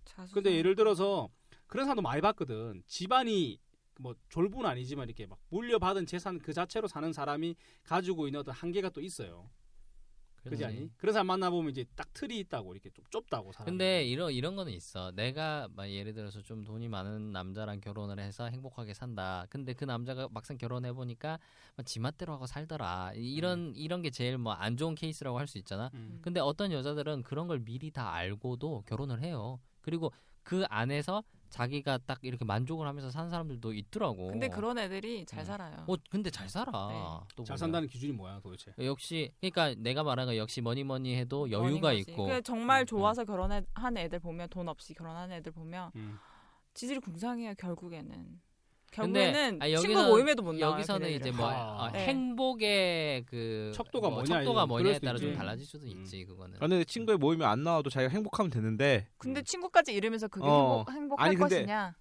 자수성. 근데 예를 들어서 그런 사람도 많이 봤거든. 집안이 뭐 졸부는 아니지만 이렇게 막 물려받은 재산 그 자체로 사는 사람이 가지고 있는 어떤 한계가 또 있어요. 그지 아니? 그런 사람 만나보면 이제 딱 틀이 있다고 이렇게 좀 좁다고 사람. 근데 이런 이런 거는 있어. 내가 막 예를 들어서 좀 돈이 많은 남자랑 결혼을 해서 행복하게 산다. 근데 그 남자가 막상 결혼해 보니까 지맛대로 하고 살더라. 이- 이런 이런 게 제일 뭐 안 좋은 케이스라고 할 수 있잖아. 음. 근데 어떤 여자들은 그런 걸 미리 다 알고도 결혼을 해요. 그리고 그 안에서 자기가 딱 이렇게 만족을 하면서 사는 사람들도 있더라고. 근데 그런 애들이 잘 음. 살아요. 어 근데 잘 살아. 네. 또 잘. 산다는 기준이 뭐야 도대체? 역시 그러니까 내가 말한 거 역시 뭐니 뭐니 해도 여유가. 있고 그 정말 음, 좋아서 결혼한 애들 보면 돈 없이 결혼한 애들 보면 음. 지질이 궁상이에요 결국에는. 근데, 결국에는 아니, 친구 여기서- 모임에도 못 나와요. 여기서는 걔네들은. 이제 뭐 아. 어, 네. 행복의 그 척도가 뭐 뭐냐, 척도가. 뭐냐에 따라 좀 있지. 달라질 수도 음. 있지 그거는. 아, 근데 친구의 모임에 안 나와도 자기가 행복하면 되는데 근데 친구까지 이러면서 그게 어. 행복, 행복할 아니, 근데- 것이냐?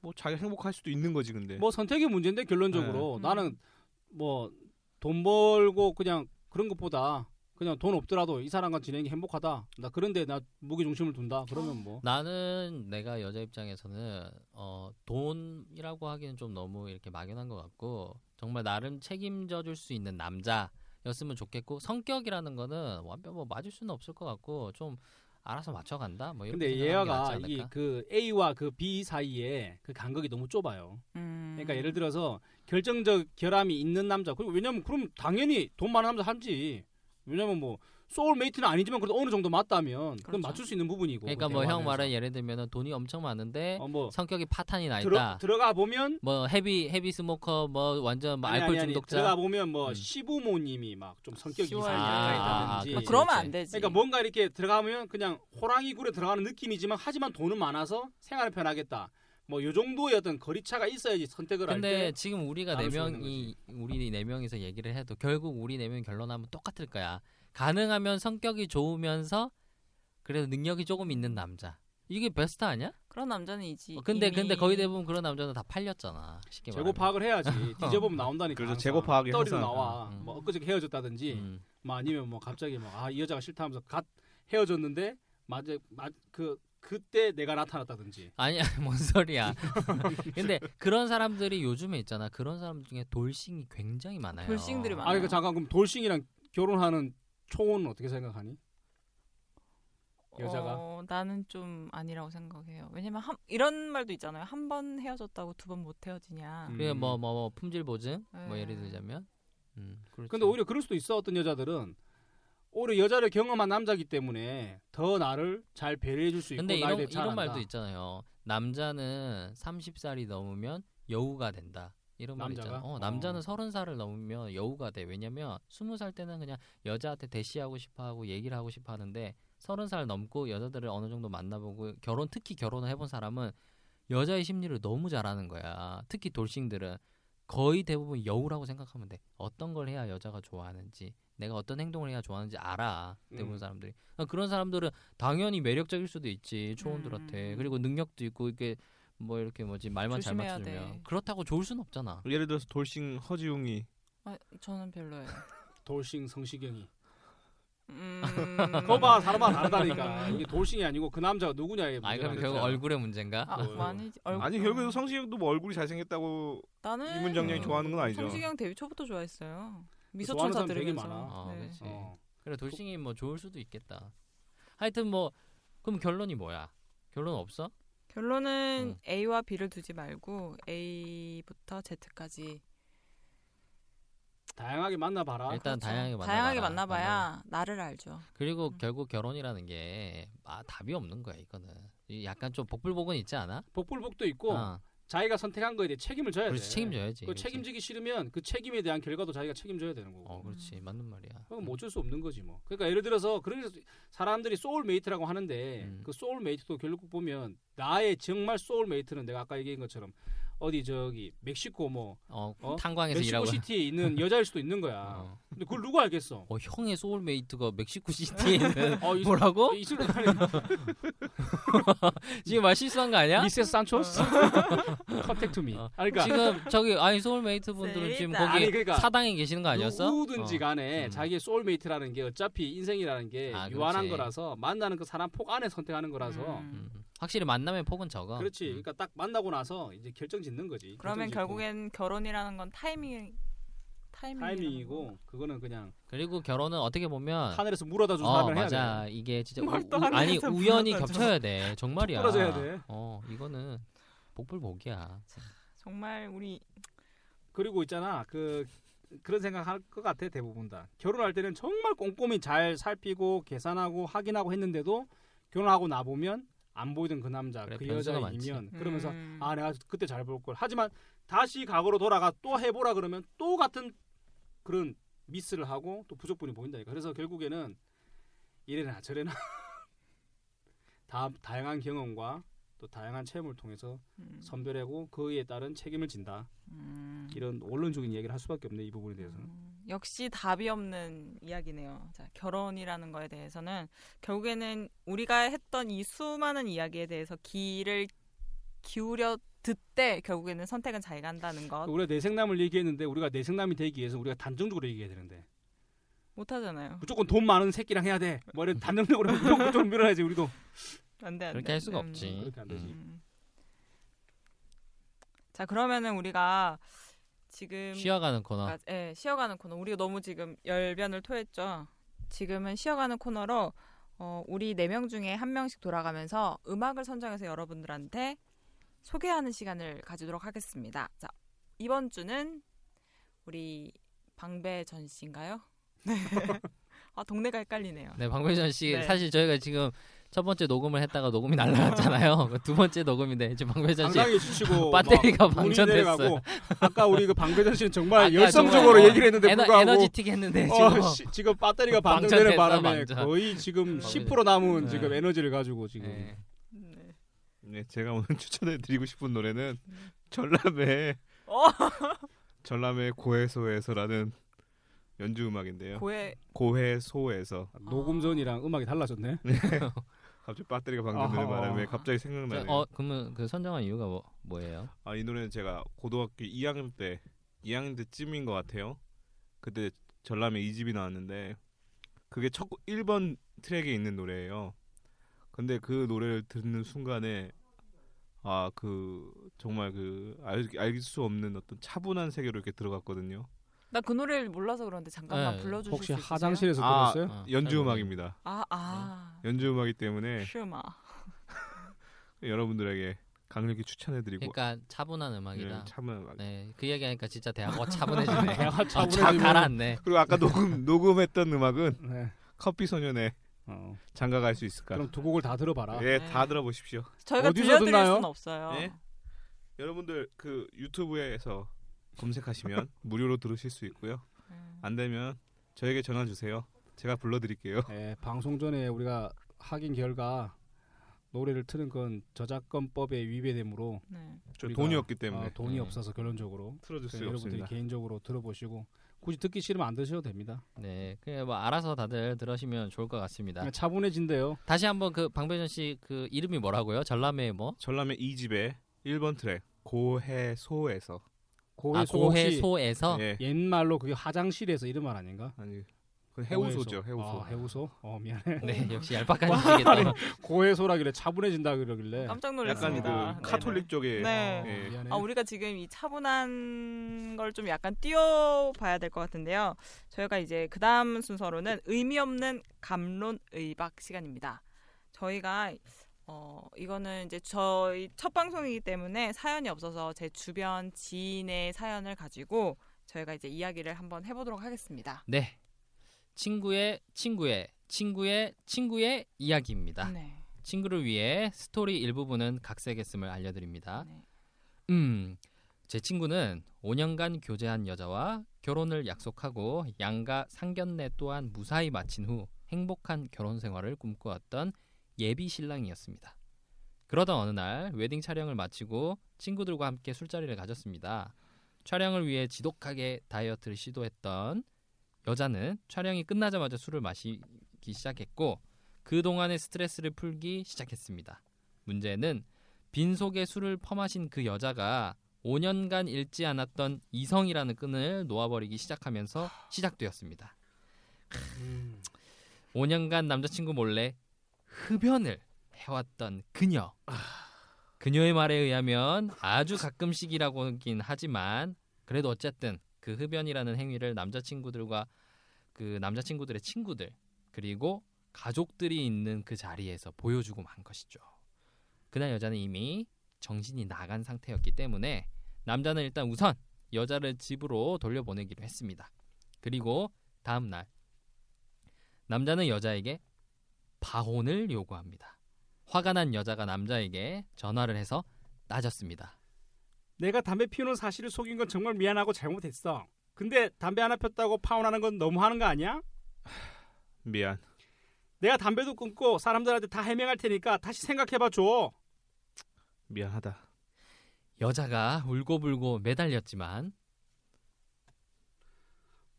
뭐 자기가 행복할 수도 있는 거지 근데. 뭐 선택의 문제인데 결론적으로 네. 나는 뭐 돈 벌고 그냥 그런 것보다 그냥 돈 없더라도 이 사람과 게 행복하다. 나 그런데 나 무게 중심을 둔다. 그러면 뭐 나는 내가 여자 입장에서는 어 돈이라고 하기는 좀 너무 이렇게 막연한 것 같고 정말 나름 책임져 줄 수 있는 남자였으면 좋겠고 성격이라는 거는 완전 뭐 맞을 수는 없을 것 같고 좀 알아서 맞춰간다. 뭐 근데 낫지 이? 그 A와 그 B 사이에 그 간극이 너무 좁아요. 음. 그러니까 예를 들어서 결정적 결함이 있는 남자. 그리고 왜냐면 그럼 당연히 돈 많은 남자 하지. 왜냐면 뭐 soulmate는 아니지만 그래도 어느 정도 맞다면 그건 그렇죠. 맞출 수 있는 부분이고. 그러니까 뭐 형 말은 예를 들면은 돈이 엄청 많은데 어, 뭐 성격이 파탄이 나 들어, 있다. 들어 가 보면 뭐 heavy heavy smoker 뭐 완전 뭐 아니, 알코올 아니, 아니, 중독자. 들어가 보면 뭐 음. 시부모님이 막 좀 성격이 이상하게 아, 있다든지. 아, 그러면. 안 되지. 그러니까 뭔가 이렇게 들어가면 그냥 호랑이 굴에 들어가는 느낌이지만 하지만 돈은 많아서 생활을 편하겠다. 뭐 요 정도의 어떤 거리차가 있어야지 선택을 할 근데 때. 지금 우리가 네 명이 우리 네 명이서 얘기를 해도 결국 우리 네 명이 결론하면 똑같을 거야. 가능하면 성격이 좋으면서 그래도 능력이 조금 있는 남자. 이게 베스트 아니야? 그런 남자는 이지. 어, 근데 이미 근데 거의 대부분 그런 남자는 다 팔렸잖아. 쉽게 재고 말하면. 파악을 해야지. *laughs* 뒤져보면 나온다니까. 그렇죠. 항상. 재고 파악이 항상. 나와. 음. 뭐 엊그저께 헤어졌다든지, 음. 뭐 아니면 뭐 갑자기 뭐 아 이 여자가 싫다면서 갓 헤어졌는데 맞아 맞그 그때 내가 나타났다든지. 아니야 뭔 소리야. *laughs* 근데 그런 사람들이 요즘에 있잖아. 그런 사람들 중에 돌싱이 굉장히 많아요. 돌싱들이 아 많아요. 그러니까 잠깐 그럼 돌싱이랑 결혼하는 초혼은 어떻게 생각하니? 여자가? 어, 나는 좀 아니라고 생각해요. 왜냐면 한, 이런 말도 있잖아요. 한 번 헤어졌다고 두 번 못 헤어지냐. 음. 그게 뭐뭐 뭐 품질 보증 뭐 네. 예를 들자면. 음. 그렇죠. 근데 오히려 그럴 수도 있어 어떤 여자들은 오히려 여자를 경험한 남자기 때문에 더 나를 잘 배려해 줄 수 있고 근데 이런 이런. 말도 있잖아요. 남자는 30살이 넘으면 여우가 된다. 이런 말? 있잖아. 어, 어. 남자는 30살을 넘으면 여우가 돼. 왜냐면 20살 때는 그냥 여자한테 대시하고 싶어 하고 얘기를 하고 싶어 하는데 30살 넘고 여자들을 어느 정도 만나보고 결혼 특히 결혼을 해본 사람은 여자의 심리를 너무 잘 아는 거야. 특히 돌싱들은 거의 대부분 여우라고 생각하면 돼. 어떤 걸 해야 여자가 좋아하는지, 내가 어떤 행동을 해야 좋아하는지 알아. 대부분 음. 사람들이. 아, 그런 사람들은 당연히 매력적일 수도 있지 초혼들한테. 음. 그리고 능력도 있고 이게 뭐 이렇게 뭐지 말만 잘 돼. 그렇다고 좋을 순 없잖아. 예를 들어서 돌싱 허지웅이 아, 저는 별로예요. *laughs* 돌싱 성시경이. 음... *laughs* 거봐 사람마다 다르다니까. 이게 돌싱이 아니고 그 남자가 누구냐에 아니 문제가 그럼 결국. 얼굴의 문제인가? 아, 어. 많이 얼굴. 아니 결국에도 성시경도 뭐 얼굴이 잘생겼다고 나는 이문정량이 음. 좋아하는 건 아니죠. 성시경 데뷔 초부터 좋아했어요. 미소 천사 사람 되게 들으면서. 많아. 어, 네. 그치. 어. 그래 돌싱이 뭐 좋을 수도 있겠다. 하여튼 뭐 그럼 결론이 뭐야? 결론 없어? 결론은 음. A와 B를 두지 말고 A부터 Z까지 다양하게 만나봐라. 일단 다양하게 만나. 다양하게 만나봐야 나를 알죠. 그리고 음. 결국 결혼이라는 게 아, 답이 없는 거야 이거는. 이 약간 좀 복불복은 있지 않아? 복불복도 있고 어, 자기가 선택한 거에 대해 책임을 져야 돼. 그렇지 책임져야지. 그 그렇지. 책임지기 싫으면 그 책임에 대한 결과도 자기가 책임져야 되는 거고. 어 그렇지 맞는 말이야. 그건 뭐 어쩔 수 없는 거지 뭐. 그러니까 예를 들어서 그런 사람들이 soulmate라고 하는데 음. 그 soulmate도 결국 보면 나의 정말 soulmate는 내가 아까 얘기한 것처럼 어디 저기 멕시코 뭐 어, 어? 탄광에서 멕시코 일하고. 시티에 있는 여자일 수도 있는 거야. *laughs* 어. 근데 그걸 누가 알겠어? 어, 형의 soulmate가 멕시코 시티에 있는 *laughs* 어, 이- 뭐라고? 거 아니야. *laughs* 지금 말 실수한 거 아니야? Mrs. 산초스? Contact to me. 어. 그러니까 지금 저기 아니 소울메이트 분들은 지금. 거기 아니, 그러니까 사당에 계시는 거 아니었어? 누구든지 어. 간에 음. 자기의 soulmate라는 게 어차피 인생이라는 게 아, 유한한 그렇지. 거라서 만나는 그 사람 폭 안에 선택하는 거라서 음. 음, 확실히 만남의 폭은 적어. 그렇지. 음. 그러니까 딱 만나고 나서 이제 결정 짓는 거지. 그러면. 결국엔 결혼이라는 건 타이밍 타이밍이고 그거는 그냥 그리고 결혼은 어떻게 보면 하늘에서 물어다 준 어 사람을 해야 맞아 돼. 이게 진짜 뭘 우- 아니 우연히. 겹쳐야 돼 정말이야 떨어져야 돼. 어 이거는 복불복이야 정말 우리 그리고 있잖아 그 그런 생각 할 것 같아 대부분 다 결혼할 때는 정말 꼼꼼히 잘 살피고 계산하고 확인하고 했는데도 결혼하고 나 보면 안 보이던 그 남자 그래, 그 여자이면 그러면서 음. 아 내가 그때 잘 볼 걸 하지만 다시 과거로 돌아가 또 해보라 그러면 또 같은 그런 미스를 하고 또 부족분이 보인다니까 그래서 결국에는 이래나 저래나 *laughs* 다 다양한 경험과 또 다양한 체험을 통해서 음. 선별하고 그에 따른 책임을 진다 음. 이런 원론적인 얘기를 할 수밖에 없네 이 부분에 대해서는 음, 역시 답이 없는 이야기네요. 자, 결혼이라는 거에 대해서는 결국에는 우리가 했던 이 수많은 이야기에 대해서 귀를 기울여 듣되 결국에는 선택은 자기가 한다는 것 우리가 내생남을 얘기했는데 우리가 내생남이 되기 위해서 우리가 단정적으로 얘기해야 되는데 못하잖아요. 무조건 돈 많은 새끼랑 해야 돼. 뭐 이런 단정적으로 무조건 좀 밀어야지 우리도. 안돼 안돼. 그렇게 할 수가 없지. 그렇게 안 되지. 음. 자 그러면은 우리가 지금 쉬어가는 코너 아, 예, 쉬어가는 코너. 우리가 너무 지금 열변을 토했죠. 지금은 쉬어가는 코너로 어, 우리 네 명 중에 한 명씩 돌아가면서 음악을 선정해서 여러분들한테 소개하는 시간을 가지도록 하겠습니다. 자, 이번 주는 우리 방배전 씨인가요? *laughs* 네. *laughs* 아, 동네가 헷갈리네요. 네 방배전 씨 네. 사실 저희가 지금 첫 번째 녹음을 했다가 녹음이 날라갔잖아요 그 *laughs* 두 번째 녹음인데 지금 방배전 씨 *laughs* 배터리가 방전됐어요. 내려가고 아까 우리 그 방배전 씨는 정말 열성적으로 정말, 얘기를 했는데 에너, 불구하고 에너지틱 했는데 지금 어, 씨, 지금 배터리가 방전되는 방전됐어, 바람에 방전. 거의 지금 방전. 10% 남은 네. 지금 에너지를 가지고 지금 네. 네. 네, 제가 오늘 *laughs* 추천해드리고 싶은 노래는 전람회 어, 전람회 고해소에서라는 연주 음악인데요. 고해 고해소에서 녹음 전이랑 음악이 달라졌네. 갑자기 배터리가 방전되는. 바람에 갑자기 생각나네요. 어 그러면 그 선정한 이유가 뭐 뭐예요? 아, 이 노래는 제가 고등학교 2학년 때 2학년 때쯤인 것 같아요. 그때 전람회 2집이 나왔는데 그게 첫 1번 트랙에 있는 노래예요. 근데 그 노래를 듣는 순간에 아 그 정말 그 알, 알 수 없는 어떤 차분한 세계로 이렇게 들어갔거든요. 나 그 노래를 몰라서 그런데 잠깐만 네. 불러주실 혹시 수 있으세요? 화장실에서 아, 들었어요? 어, 연주 음악입니다. 아, 아. 연주 음악이기 때문에 슈마. *laughs* 여러분들에게 강력히 추천해드리고 그러니까 차분한 음악이다. 예, 차분한 음악. 네, 그 얘기하니까 진짜 대화가 차분해지네. *laughs* 대화 어, 차분해지면- 차 가라앉네. 그리고 아까 녹음 *laughs* 녹음했던 음악은 네. 커피 소년의 어. 장가 갈 수 있을까? 그럼 두 곡을 다 들어봐라. 예, 네. 다 들어보십시오. 저희가 어디서 들려드릴 듣나요? 수는 없어요. 네? 여러분들 그 유튜브에서 검색하시면 *laughs* 무료로 들으실 수 있고요. 음. 안 되면 저에게 전화 주세요. 제가 불러드릴게요. 예, 방송 전에 우리가 확인 결과 노래를 트는 건 저작권법에 위배되므로 네. 돈이 없기 때문에 어, 돈이 네. 없어서 결론적으로 틀어줄 그래서 수 여러분들이 없습니다. 개인적으로 들어보시고 굳이 듣기 싫으면 안 드셔도 됩니다. 네, 그냥 뭐 알아서 다들 들으시면 좋을 것 같습니다. 차분해진대요. 다시 한번 그 방배전 씨 그 이름이 뭐라고요? 전람회 뭐? 전람회 2집의 1번 트랙 고해소에서 고해 아소 고해소에서 예. 옛말로 그게 화장실에서 이런 말 아닌가? 아니 그 해우소죠. 해우소. 아, 해우소? 어 미안해. *laughs* 네, 역시 얄팍한 지식이다. 고해소라길래 차분해진다 그러길래. 깜짝 약간 놀랐습니다. 그 카톨릭 쪽에 네. 예. 미안해. 아, 우리가 지금 이 차분한 걸 좀 약간 띄워봐야 될 것 같은데요. 저희가 이제 그 다음 순서로는 의미 없는 감론 의박 시간입니다. 저희가 어 이거는 이제 저희 첫 방송이기 때문에 사연이 없어서 제 주변 지인의 사연을 가지고 저희가 이제 이야기를 한번 해보도록 하겠습니다. 네, 친구의 친구의 친구의 친구의 이야기입니다. 네. 친구를 위해 스토리 일부분은 각색했음을 알려드립니다. 네. 음, 제 친구는 5년간 교제한 여자와 결혼을 약속하고 양가 상견례 또한 무사히 마친 후 행복한 결혼 생활을 꿈꾸었던 예비 신랑이었습니다. 그러던 어느 날 웨딩 촬영을 마치고 친구들과 함께 술자리를 가졌습니다. 촬영을 위해 지독하게 다이어트를 시도했던 여자는 촬영이 끝나자마자 술을 마시기 시작했고 그동안의 스트레스를 풀기 시작했습니다. 문제는 빈속에 술을 퍼마신 그 여자가 5년간 잃지 않았던 이성이라는 끈을 놓아버리기 시작하면서 시작되었습니다. 음. 5년간 남자친구 몰래 흡연을 해왔던 그녀. 그녀의 말에 의하면 아주 가끔씩이라고 하긴 하지만 그래도 어쨌든 그 흡연이라는 행위를 남자친구들과 그 남자친구들의 친구들 그리고 가족들이 있는 그 자리에서 보여주고 만 것이죠. 그날 여자는 이미 정신이 나간 상태였기 때문에 남자는 일단 우선 여자를 집으로 돌려보내기로 했습니다. 그리고 다음 날 남자는 여자에게 파혼을 요구합니다. 화가 난 여자가 남자에게 전화를 해서 따졌습니다. 내가 담배 피우는 사실을 속인 건 정말 미안하고 잘못했어. 근데 담배 하나 폈다고 파혼하는 건 너무하는 거 아니야? *sighs* 미안. 내가 담배도 끊고 사람들한테 다 해명할 테니까 다시 생각해봐 줘. 미안하다. 여자가 울고불고 매달렸지만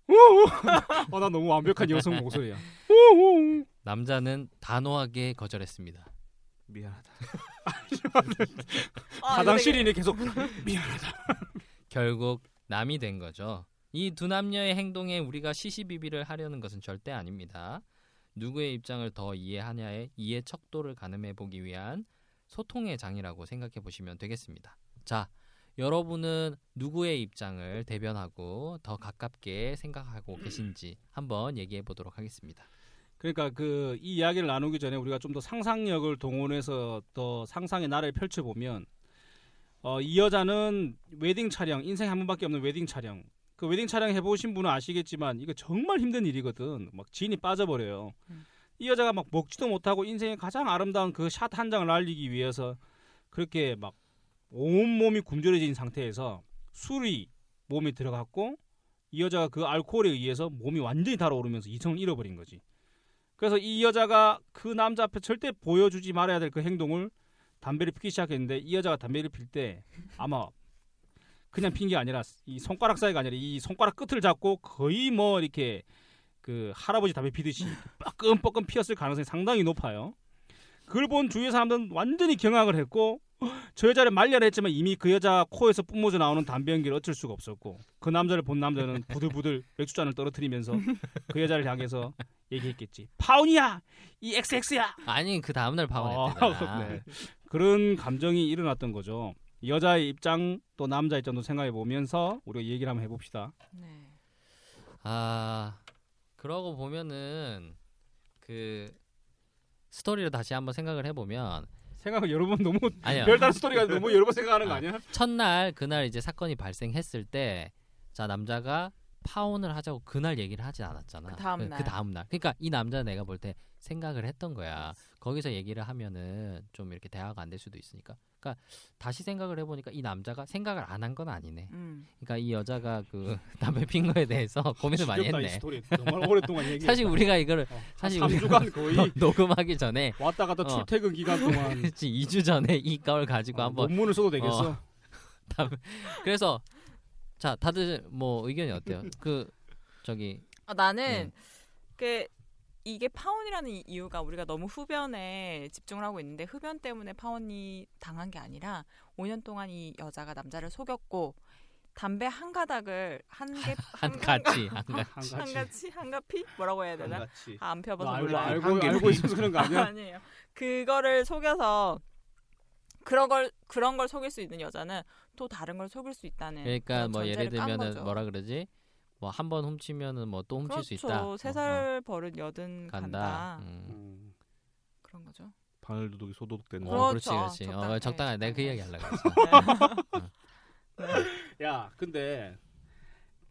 어, *laughs* 나 너무 완벽한 여성 목소리야. *laughs* 남자는 단호하게 거절했습니다. 미안하다. *laughs* 아, 화장실이네 계속 미안하다. 결국 남이 된 거죠. 이 두 남녀의 행동에 우리가 시시비비를 하려는 것은 절대 아닙니다. 누구의 입장을 더 이해하냐의 이해 척도를 가늠해 보기 위한 소통의 장이라고 생각해 보시면 되겠습니다. 자, 여러분은 누구의 입장을 대변하고 더 가깝게 생각하고 계신지 한번 얘기해 보도록 하겠습니다. 그러니까 그 이 이야기를 나누기 전에 우리가 좀 더 상상력을 동원해서 더 상상의 나래를 펼쳐 보면 어, 이 여자는 웨딩 촬영 인생 한 번밖에 없는 웨딩 촬영. 그 웨딩 촬영 해보신 분은 아시겠지만 이거 정말 힘든 일이거든. 막 진이 빠져버려요. 음. 이 여자가 막 먹지도 못하고 인생의 가장 아름다운 그 샷 한 장을 날리기 위해서 그렇게 막 온몸이 굶주려진 상태에서 술이 몸에 들어갔고 이 여자가 그 알코올에 의해서 몸이 완전히 달아오르면서 이성을 잃어버린 거지 그래서 이 여자가 그 남자 앞에 절대 보여주지 말아야 될 그 행동을 담배를 피기 시작했는데 이 여자가 담배를 필 때 아마 그냥 핀 게 아니라 이 손가락 사이가 아니라 이 손가락 끝을 잡고 거의 뭐 이렇게 그 할아버지 담배 피듯이 뻐끔뻐끔 피었을 가능성이 상당히 높아요. 그걸 본 주위의 사람들은 완전히 경악을 했고 *laughs* 저 여자를 말려라 했지만 이미 그 여자 코에서 뿜어져 나오는 담배 연기를 어쩔 수가 없었고 그 남자를 본 남자는 부들부들 맥주잔을 떨어뜨리면서 그 여자를 향해서 얘기했겠지. 파운이야, 이 XX야. 아니 그 다음 날 아. 네. 그런 감정이 일어났던 거죠. 여자의 입장 또 남자 입장도 생각해 보면서 우리가 얘기를 한번 해봅시다. 네. 아 그러고 보면은 그 스토리를 다시 한번 생각을 해보면 생각을 여러 번 너무 *laughs* 아니요 별다른 스토리가 너무 여러 번 생각하는 거 아, 아니야? 첫날 그날 이제 사건이 발생했을 때 자 남자가 파혼을 하자고 그날 얘기를 하진 않았잖아. 그 다음 날. 그 다음 날. 그러니까 이 남자 내가 볼 때 생각을 했던 거야. 거기서 얘기를 하면은 좀 이렇게 대화가 안 될 수도 있으니까. 그러니까 다시 생각을 해보니까 이 남자가 생각을 안 한 건 아니네. 음. 그러니까 이 여자가 그 *laughs* 담배 핀 거에 대해서 *laughs* 고민을 많이 했네. 스토리 정말 오랫동안 얘기. 사실 우리가 이거를 어, 사실 한 우리가 3주간 거의 녹음하기 전에 왔다 갔다 어. 출퇴근 기간 동안 *laughs* 그렇지 2주 전에 이걸 가지고 어, 한번 논문을 써도 되겠어. 어. 그래서 자 다들 뭐 의견이 어때요? 그 저기 아, 나는 음. 그 이게 파혼이라는 이- 이유가 우리가 너무 흡연에 집중을 하고 있는데 흡연 때문에 파혼이 당한 게 아니라 5년 동안 이 여자가 남자를 속였고 담배 한 가닥을 한개 한 같이 한 가. 한한 가지. 가지 한가피 뭐라고 해야 되나? 아, 안너 펴봐서 알고 몰라. 알고 한 개. 알고 있어서 그런 거 아니야? *laughs* 아니에요. 그거를 속여서 그런 걸 그런 걸 속일 수 있는 여자는 또 다른 걸 속일 수 있다는 그러니까 뭐 예를 들면은. 뭐라 그러지? 뭐 한 번 훔치면은 뭐 또 훔칠 수 있다. 그렇죠. 세살 버릇 여든 간다. 간다. 음. 음. 그런 거죠. 바늘 도둑이 소독되는 어, 거. 그렇죠. 그렇지, 그렇지. 어, 적당해. 내가 그 적당히. 얘기 하려고 *laughs* 했어. 야, 근데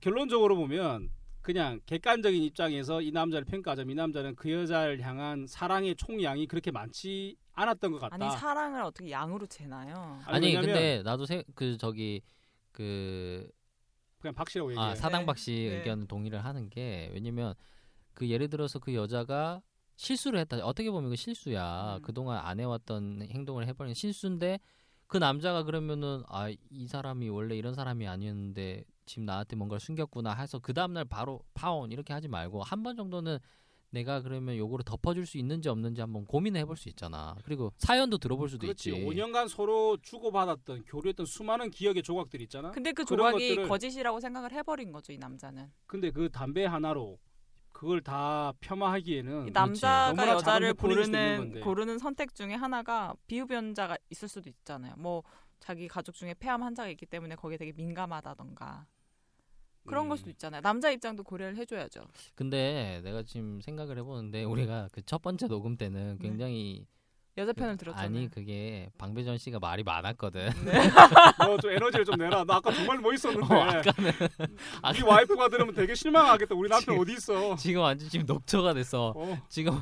결론적으로 보면 그냥 객관적인 입장에서 이 남자를 평가하자면 이 남자는 그 여자를 향한 사랑의 총량이 그렇게 많지 않았던 것 같다. 아니 사랑을 어떻게 양으로 재나요? 아니 왜냐면 근데 나도 세, 그 저기 그 그냥 박씨라고 얘기해. 아, 사당 박 씨 네. 의견 동의를 하는 게 왜냐면 그 예를 들어서 그 여자가 실수를 했다. 어떻게 보면 그 실수야. 음. 그동안 안 해왔던 행동을 해버린 실수인데 그 남자가 그러면은 아 이 사람이 원래 이런 사람이 아니었는데 지금 나한테 뭔가를 숨겼구나 해서 그 다음날 바로 파혼 이렇게 하지 말고 한 번 정도는 내가 그러면 요거를 덮어줄 수 있는지 없는지 한번 고민을 해볼 수 있잖아. 그리고 사연도 들어볼 수도 그렇지. 있지. 5년간 서로 주고받았던 교류했던 수많은 기억의 조각들이 있잖아. 근데 그 조각이 것들을- 거짓이라고 생각을 해버린 거죠 이 남자는. 근데 그 담배 하나로 그걸 다 폄하하기에는 이 남자가 여자를 고르는. 고르는 선택 중에 하나가 비흡연자가 있을 수도 있잖아요. 뭐 자기 가족 중에 폐암 환자가 있기 때문에 거기에 되게 민감하다던가. 그런 음. 걸 수도 있잖아요. 남자 입장도 고려를 해줘야죠. 근데 내가 지금 생각을 해보는데 우리가 그 첫 번째 녹음 때는 네. 굉장히 여자 그- 편을 들었잖아요. 아니 그게 방배전 씨가 말이 많았거든. *laughs* 너좀 에너지를 좀 내라. 나 아까 정말 멋있었는데. 어, 아까는 우리 와이프가 들으면 되게 실망하겠다. 우리 남편 지금- 어디 있어? 지금 완전 지금 녹초가 됐어. 어. 지금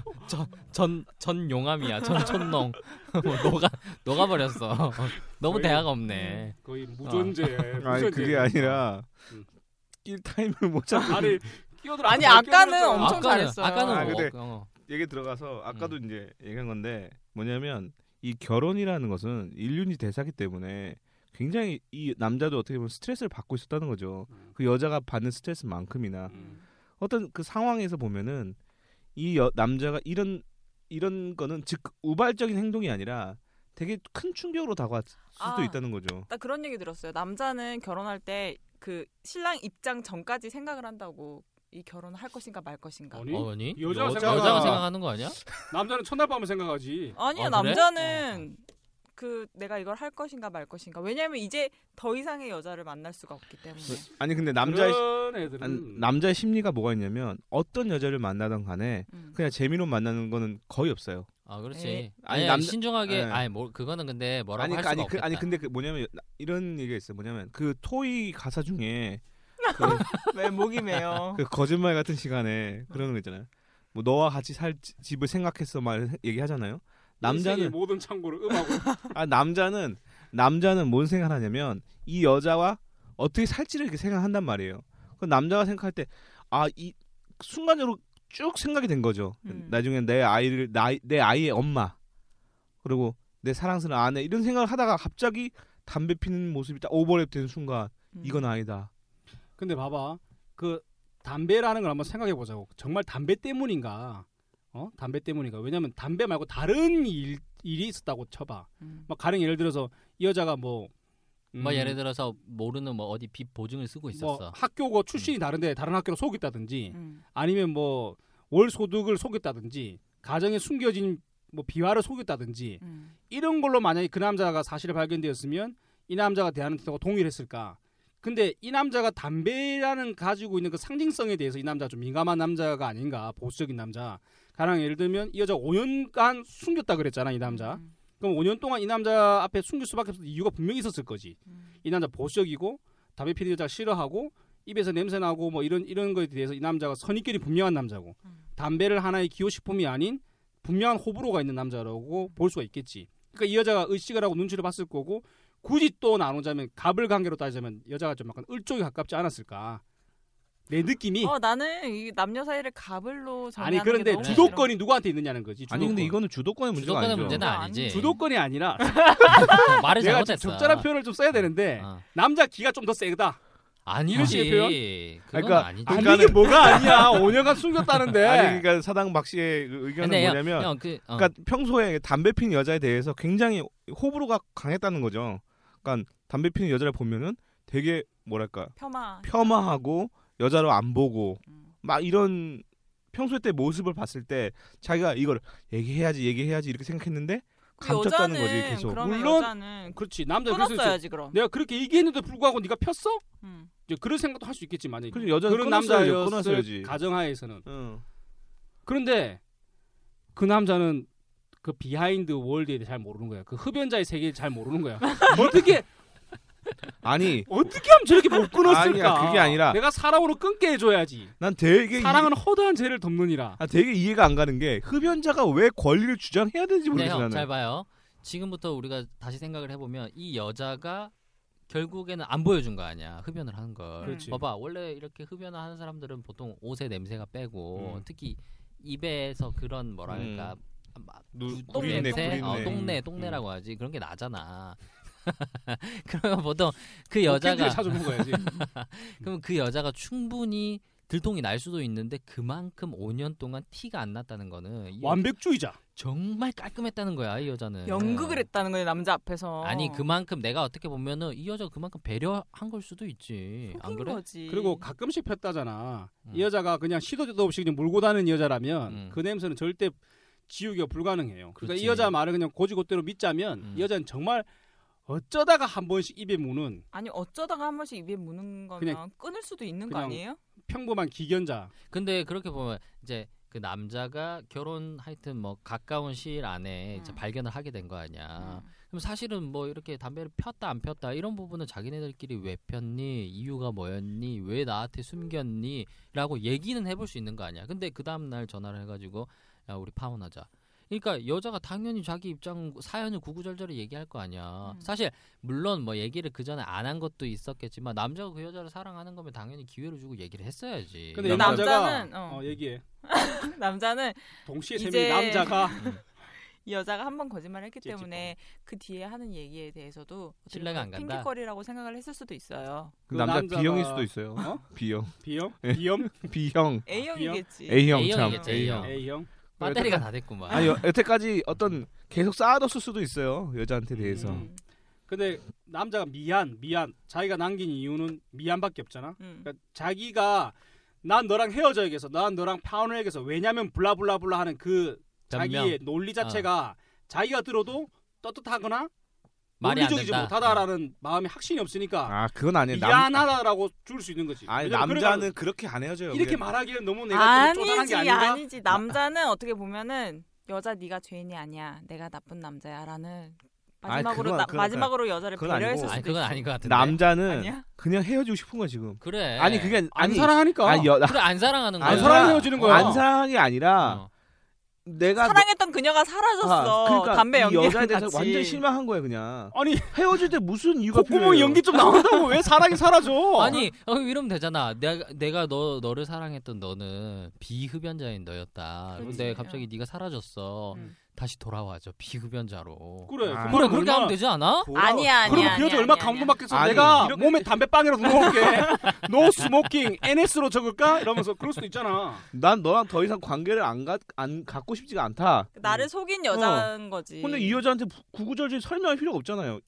전전 용암이야. 전 촌농. *laughs* 뭐 녹아 녹아 버렸어. 너무 거의- 대화가 없네. 거의 무존재. 아니 무존재. 그게 아니라 음. 낄 타임을 못 잡고 아니 끼어들어. 아니, 아까는 엄청 아까는 잘했어요. 아까는 아, 뭐, 근데- 어, 얘기 들어가서 아까도 음. 이제 얘기한 건데 뭐냐면 이 결혼이라는 것은 인륜이 대사기 때문에 굉장히 이 남자도 어떻게 보면 스트레스를 받고 있었다는 거죠. 음. 그 여자가 받는 스트레스만큼이나 음. 어떤 그 상황에서 보면은 이 여, 남자가 이런 이런 거는 즉 우발적인 행동이 아니라 되게 큰 충격으로 다가왔을 수도 아. 있다는 거죠. 나 그런 얘기 들었어요. 남자는 결혼할 때 그 신랑 입장 전까지 생각을 한다고 이 결혼을 할 것인가 말 것인가. 아니, 어, 아니? 여자가 여자가, 생각하- 여자가 생각하는 거 아니야? 남자는 첫날 밤을 생각하지. 아니요 아, 그래? 남자는 그 내가 이걸 할 것인가 말 것인가. 왜냐하면 이제 더 이상의 여자를 만날 수가 없기 때문에. 아니 근데 남자의 애들은 안- 남자의 심리가 뭐가 있냐면 어떤 여자를 만나던 간에 음. 그냥 재미로 만나는 거는 거의 없어요. 아 그렇지. 에. 아니, 아니, 남자- 신중하게 예. 아니 뭐 그거는 근데 뭐라고 아니 할 그- 수가 아니 그 없겠다. 아니 근데 그 뭐냐면 나- 이런 얘기가 있어요. 뭐냐면 그 토이 가사 중에 그, *laughs* 왜 목이 메요? 그 거짓말 같은 시간에 그러는 거 있잖아요. 뭐 너와 같이 살 지- 집을 생각했어 말 얘기하잖아요. 남자는 모든 창고를 음하고 *laughs* 아 남자는 남자는 뭔 생각하냐면 이 여자와 어떻게 살지를 이렇게 생각한단 말이에요. 그 남자가 생각할 때 아 이 순간적으로 쭉 생각이 된 거죠. 음. 나중에 내 아이를 나, 내 아이의 엄마 그리고 내 사랑스러운 아내 이런 생각을 하다가 갑자기 담배 피는 모습이 딱 오버랩 되는 순간 음. 이건 아니다. 근데 봐봐 그 담배라는 걸 한번 생각해 보자고 정말 담배 때문인가 어 담배 때문인가 왜냐면 담배 말고 다른 일, 일이 있었다고 쳐봐 음. 막 가령 예를 들어서 이 여자가 뭐 음, 뭐 예를 들어서 모르는 뭐 어디 빚 보증을 쓰고 뭐 있었어. 학교고 출신이 다른데 다른 학교로 속였다든지 음. 아니면 뭐 월 소득을 속였다든지 가정에 숨겨진 뭐 비화를 속였다든지 음. 이런 걸로 만약에 그 남자가 사실을 발견되었으면 이 남자가 대하는 태도가 동의를 했을까? 근데 이 남자가 담배라는 가지고 있는 그 상징성에 대해서 이 남자가 좀 민감한 남자가 아닌가 보수적인 남자. 가령 예를 들면 이 여자 5년간 숨겼다 그랬잖아 이 남자. 음. 그럼 5년 동안 이 남자 앞에 숨길 수밖에 없는 이유가 분명히 있었을 거지. 음. 이 남자 보수적이고 담배 피는 여자 싫어하고 입에서 냄새 나고 뭐 이런 이런 거에 대해서 이 남자가 선입견이 분명한 남자고 음. 담배를 하나의 기호식품이 아닌 분명한 호불호가 있는 남자라고 볼 수가 있겠지. 그러니까 이 여자가 의식을 하고 눈치를 봤을 거고 굳이 또 나누자면 갑을 관계로 따지자면 여자가 좀 약간 을쪽에 가깝지 않았을까. 내 느낌이 어 나는 이 남녀 사이를 가불로 정하는 아니 그런데 게 너무 주도권이 누구한테 있느냐는 거지. 아니 근데 주도권. 이거는 주도권의 문제가 주도권의 아니죠. 문제는 아니, 아니지. 주도권이 아니라 *laughs* 말을 내가 지금 잘못했어. 적절한 표현을 좀 써야 되는데 어. 남자 기가 좀 더 세다. 이런 식의 표현? 아니지. 그건 그러니까- 아니지. 아니 그러니까는- 이게 뭐가 아니야. 5년간 숨겼다는데. 아니 그러니까 사당 박 씨의 그 의견은 근데 형, 뭐냐면 형, 그, 어. 그러니까 평소에 담배 피는 여자에 대해서 굉장히 호불호가 강했다는 거죠. 그러니까 담배 피는 여자를 보면은 되게 뭐랄까 폄하. 폄하하고 여자로 안 보고 음. 막 이런 평소 때 모습을 봤을 때 자기가 이걸 얘기해야지 얘기해야지 이렇게 생각했는데 그 감췄다는 여자는 거지 계속. 물론 여자는 그렇지. 남자 끊었어야지 그럼. 내가 그렇게 얘기했는데 불구하고 네가 폈어? 음. 이제 그런 생각도 할 수 있겠지 만약에. 여자는 그런 남자였을 끊었어야지. 가정하에서는. 응. 그런데 그 남자는 그 behind world에 대해 잘 모르는 거야. 그 흡연자의 세계를 잘 모르는 거야. *laughs* 어떻게 아니 어떻게 하면 저렇게 못 끊었을까? 아니야, 그게 아니라- 내가 사랑으로 끊게 해줘야지. 난 되게 사랑은 허다한 죄를 덮느니라. 이, 아, 되게 이해가 안 가는 게 흡연자가 왜 권리를 주장해야 되는지 근데 모르겠어 형, 나는. 잘 봐요. 지금부터 우리가 다시 생각을 해보면 이 여자가 결국에는 안 보여준 거 아니야 흡연을 하는 걸. 그렇지. 봐봐 원래 이렇게 흡연을 하는 사람들은 보통 옷에 냄새가 빼고 음. 특히 입에서 그런 뭐랄까 막 누- 구- 구린내, 냄새, 어, 구린내. 똥내, 음. 똥내라고 하지 그런 게 나잖아. *laughs* 그러면 보통 그 여자가 여자가 찾아 먹어야지. 그러면 그 여자가 충분히 들통이 날 수도 있는데 그만큼 5년 동안 티가 안 났다는 거는 이 완벽주의자. 정말 깔끔했다는 거야 이 여자는. 연극을 했다는 거예요 남자 앞에서. 아니 그만큼 내가 어떻게 보면은 이 여자가 그만큼 배려한 걸 수도 있지. 안 그래? 거지. 그리고 가끔씩 폈다잖아. 음. 이 여자가 그냥 시도 때도 없이 그냥 물고 다니는 여자라면 음. 그 냄새는 절대 지우기가 불가능해요. 그러니까 그렇지. 이 여자 말을 그냥 고지고대로 믿자면 음. 이 여자는 정말 어쩌다가 한 번씩 입에 무는 아니 어쩌다가 한 번씩 입에 무는 거면 그냥- 끊을 수도 있는 거 그냥 아니에요? 평범한 기견자. 근데 그렇게 보면 이제 그 남자가 결혼 하여튼 뭐 가까운 시일 안에 이제 음. 발견을 하게 된 거 아니야. 음. 그럼 사실은 뭐 이렇게 담배를 폈다 안 폈다 이런 부분은 자기네들끼리 왜 폈니 이유가 뭐였니 왜 나한테 숨겼니라고 얘기는 해볼 수 있는 거 아니야. 근데 그 다음 날 전화를 해가지고 야 우리 파혼하자. 그러니까 여자가 당연히 자기 입장 사연을 구구절절히 얘기할 거 아니야. 음. 사실 물론 뭐 얘기를 그 전에 안 한 것도 있었겠지만 남자가 그 여자를 사랑하는 거면 당연히 기회를 주고 얘기를 했어야지. 근데 남자- 남자가 남자는, 어. 어, 얘기해. *laughs* 남자는 동시에 세 이제- 남자가 *laughs* 이 여자가 한 번 거짓말을 했기 찝찝하고. 때문에 그 뒤에 하는 얘기에 대해서도 신뢰가 안 간다? 핑계거리라고 생각을 했을 수도 있어요. 그그 남자 남자가- B형일 수도 있어요. 어? B형, B형, 예. *laughs* B형, B형, A형이겠지. A형 참. A형이겠지, A형. A형. 배터리가 다 됐구만. 아니 여- 여태까지 어떤 계속 쌓아뒀을 수도 있어요 여자한테 대해서. 음. 근데 남자가 미안, 미안. 자기가 남긴 이유는 미안밖에 없잖아. 음. 그러니까 자기가 난 너랑 헤어져야겠어. 난 너랑 파혼해야겠어. 왜냐면 블라블라블라 하는 그 자기의 논리 자체가 자기가 들어도 떳떳하거나 말이 안 논리적이지 된다. 못하다라는 마음이 확신이 없으니까 아 그건 아니에요. 남, 미안하다라고 줄 수 있는 거지. 아니 왜냐면 남자는 그렇게 안 헤어져요. 이렇게 그게. 말하기엔 너무 내가 좀 쪼잔한 게 아니지 아닌가? 아니지 남자는 어떻게 보면은 여자 네가 죄인이 아니야 내가 나쁜 남자야라는 아니, 마지막으로 그건- 나, 그건- 마지막으로 여자를 그건 배려했을 아니고. 수도 아니 그건 있어. 아닌 것 같은데. 남자는 아니야? 그냥 헤어지고 싶은 거야 지금. 그래. 아니 그게 안 아니 사랑하니까. 아니 여, 그래 안 사랑하는 거야. 안 아니, 사랑해 헤어지는 거야. 안 사랑이 아니라 어. 내가 사랑했던 그녀가 사라졌어. 아, 그러니까 담배 이 연기랑 여자에 대해서 같이. 완전 실망한 거야 그냥. 아니 헤어질 때 무슨 이유가 콧구멍? 연기 좀 나온다고 왜 사랑이 사라져? *laughs* 아니 어, 이러면 되잖아. 내가 내가 너 너를 사랑했던 너는 비흡연자인 너였다. 근데 갑자기 네가 사라졌어. 음. 다시 돌아와줘 비흡연자로. 그래. 아. 그 그래 그렇게 하면 되지 않아? 돌아- 아니야 아니야 그러면 그 아니야, 여자 얼마 아니야, 감동 받겠어. 아니, 내가 이렇게- 몸에 담배빵이라도 넣어올게. No smoking NS로 적을까? 이러면서 그럴 수도 있잖아. 난 너랑 더 이상 관계를 안, 가, 안 갖고 싶지가 않다. 나를 속인 여자인 거지. 근데 이 여자한테 부- 구구절절 설명할 필요가 없잖아요.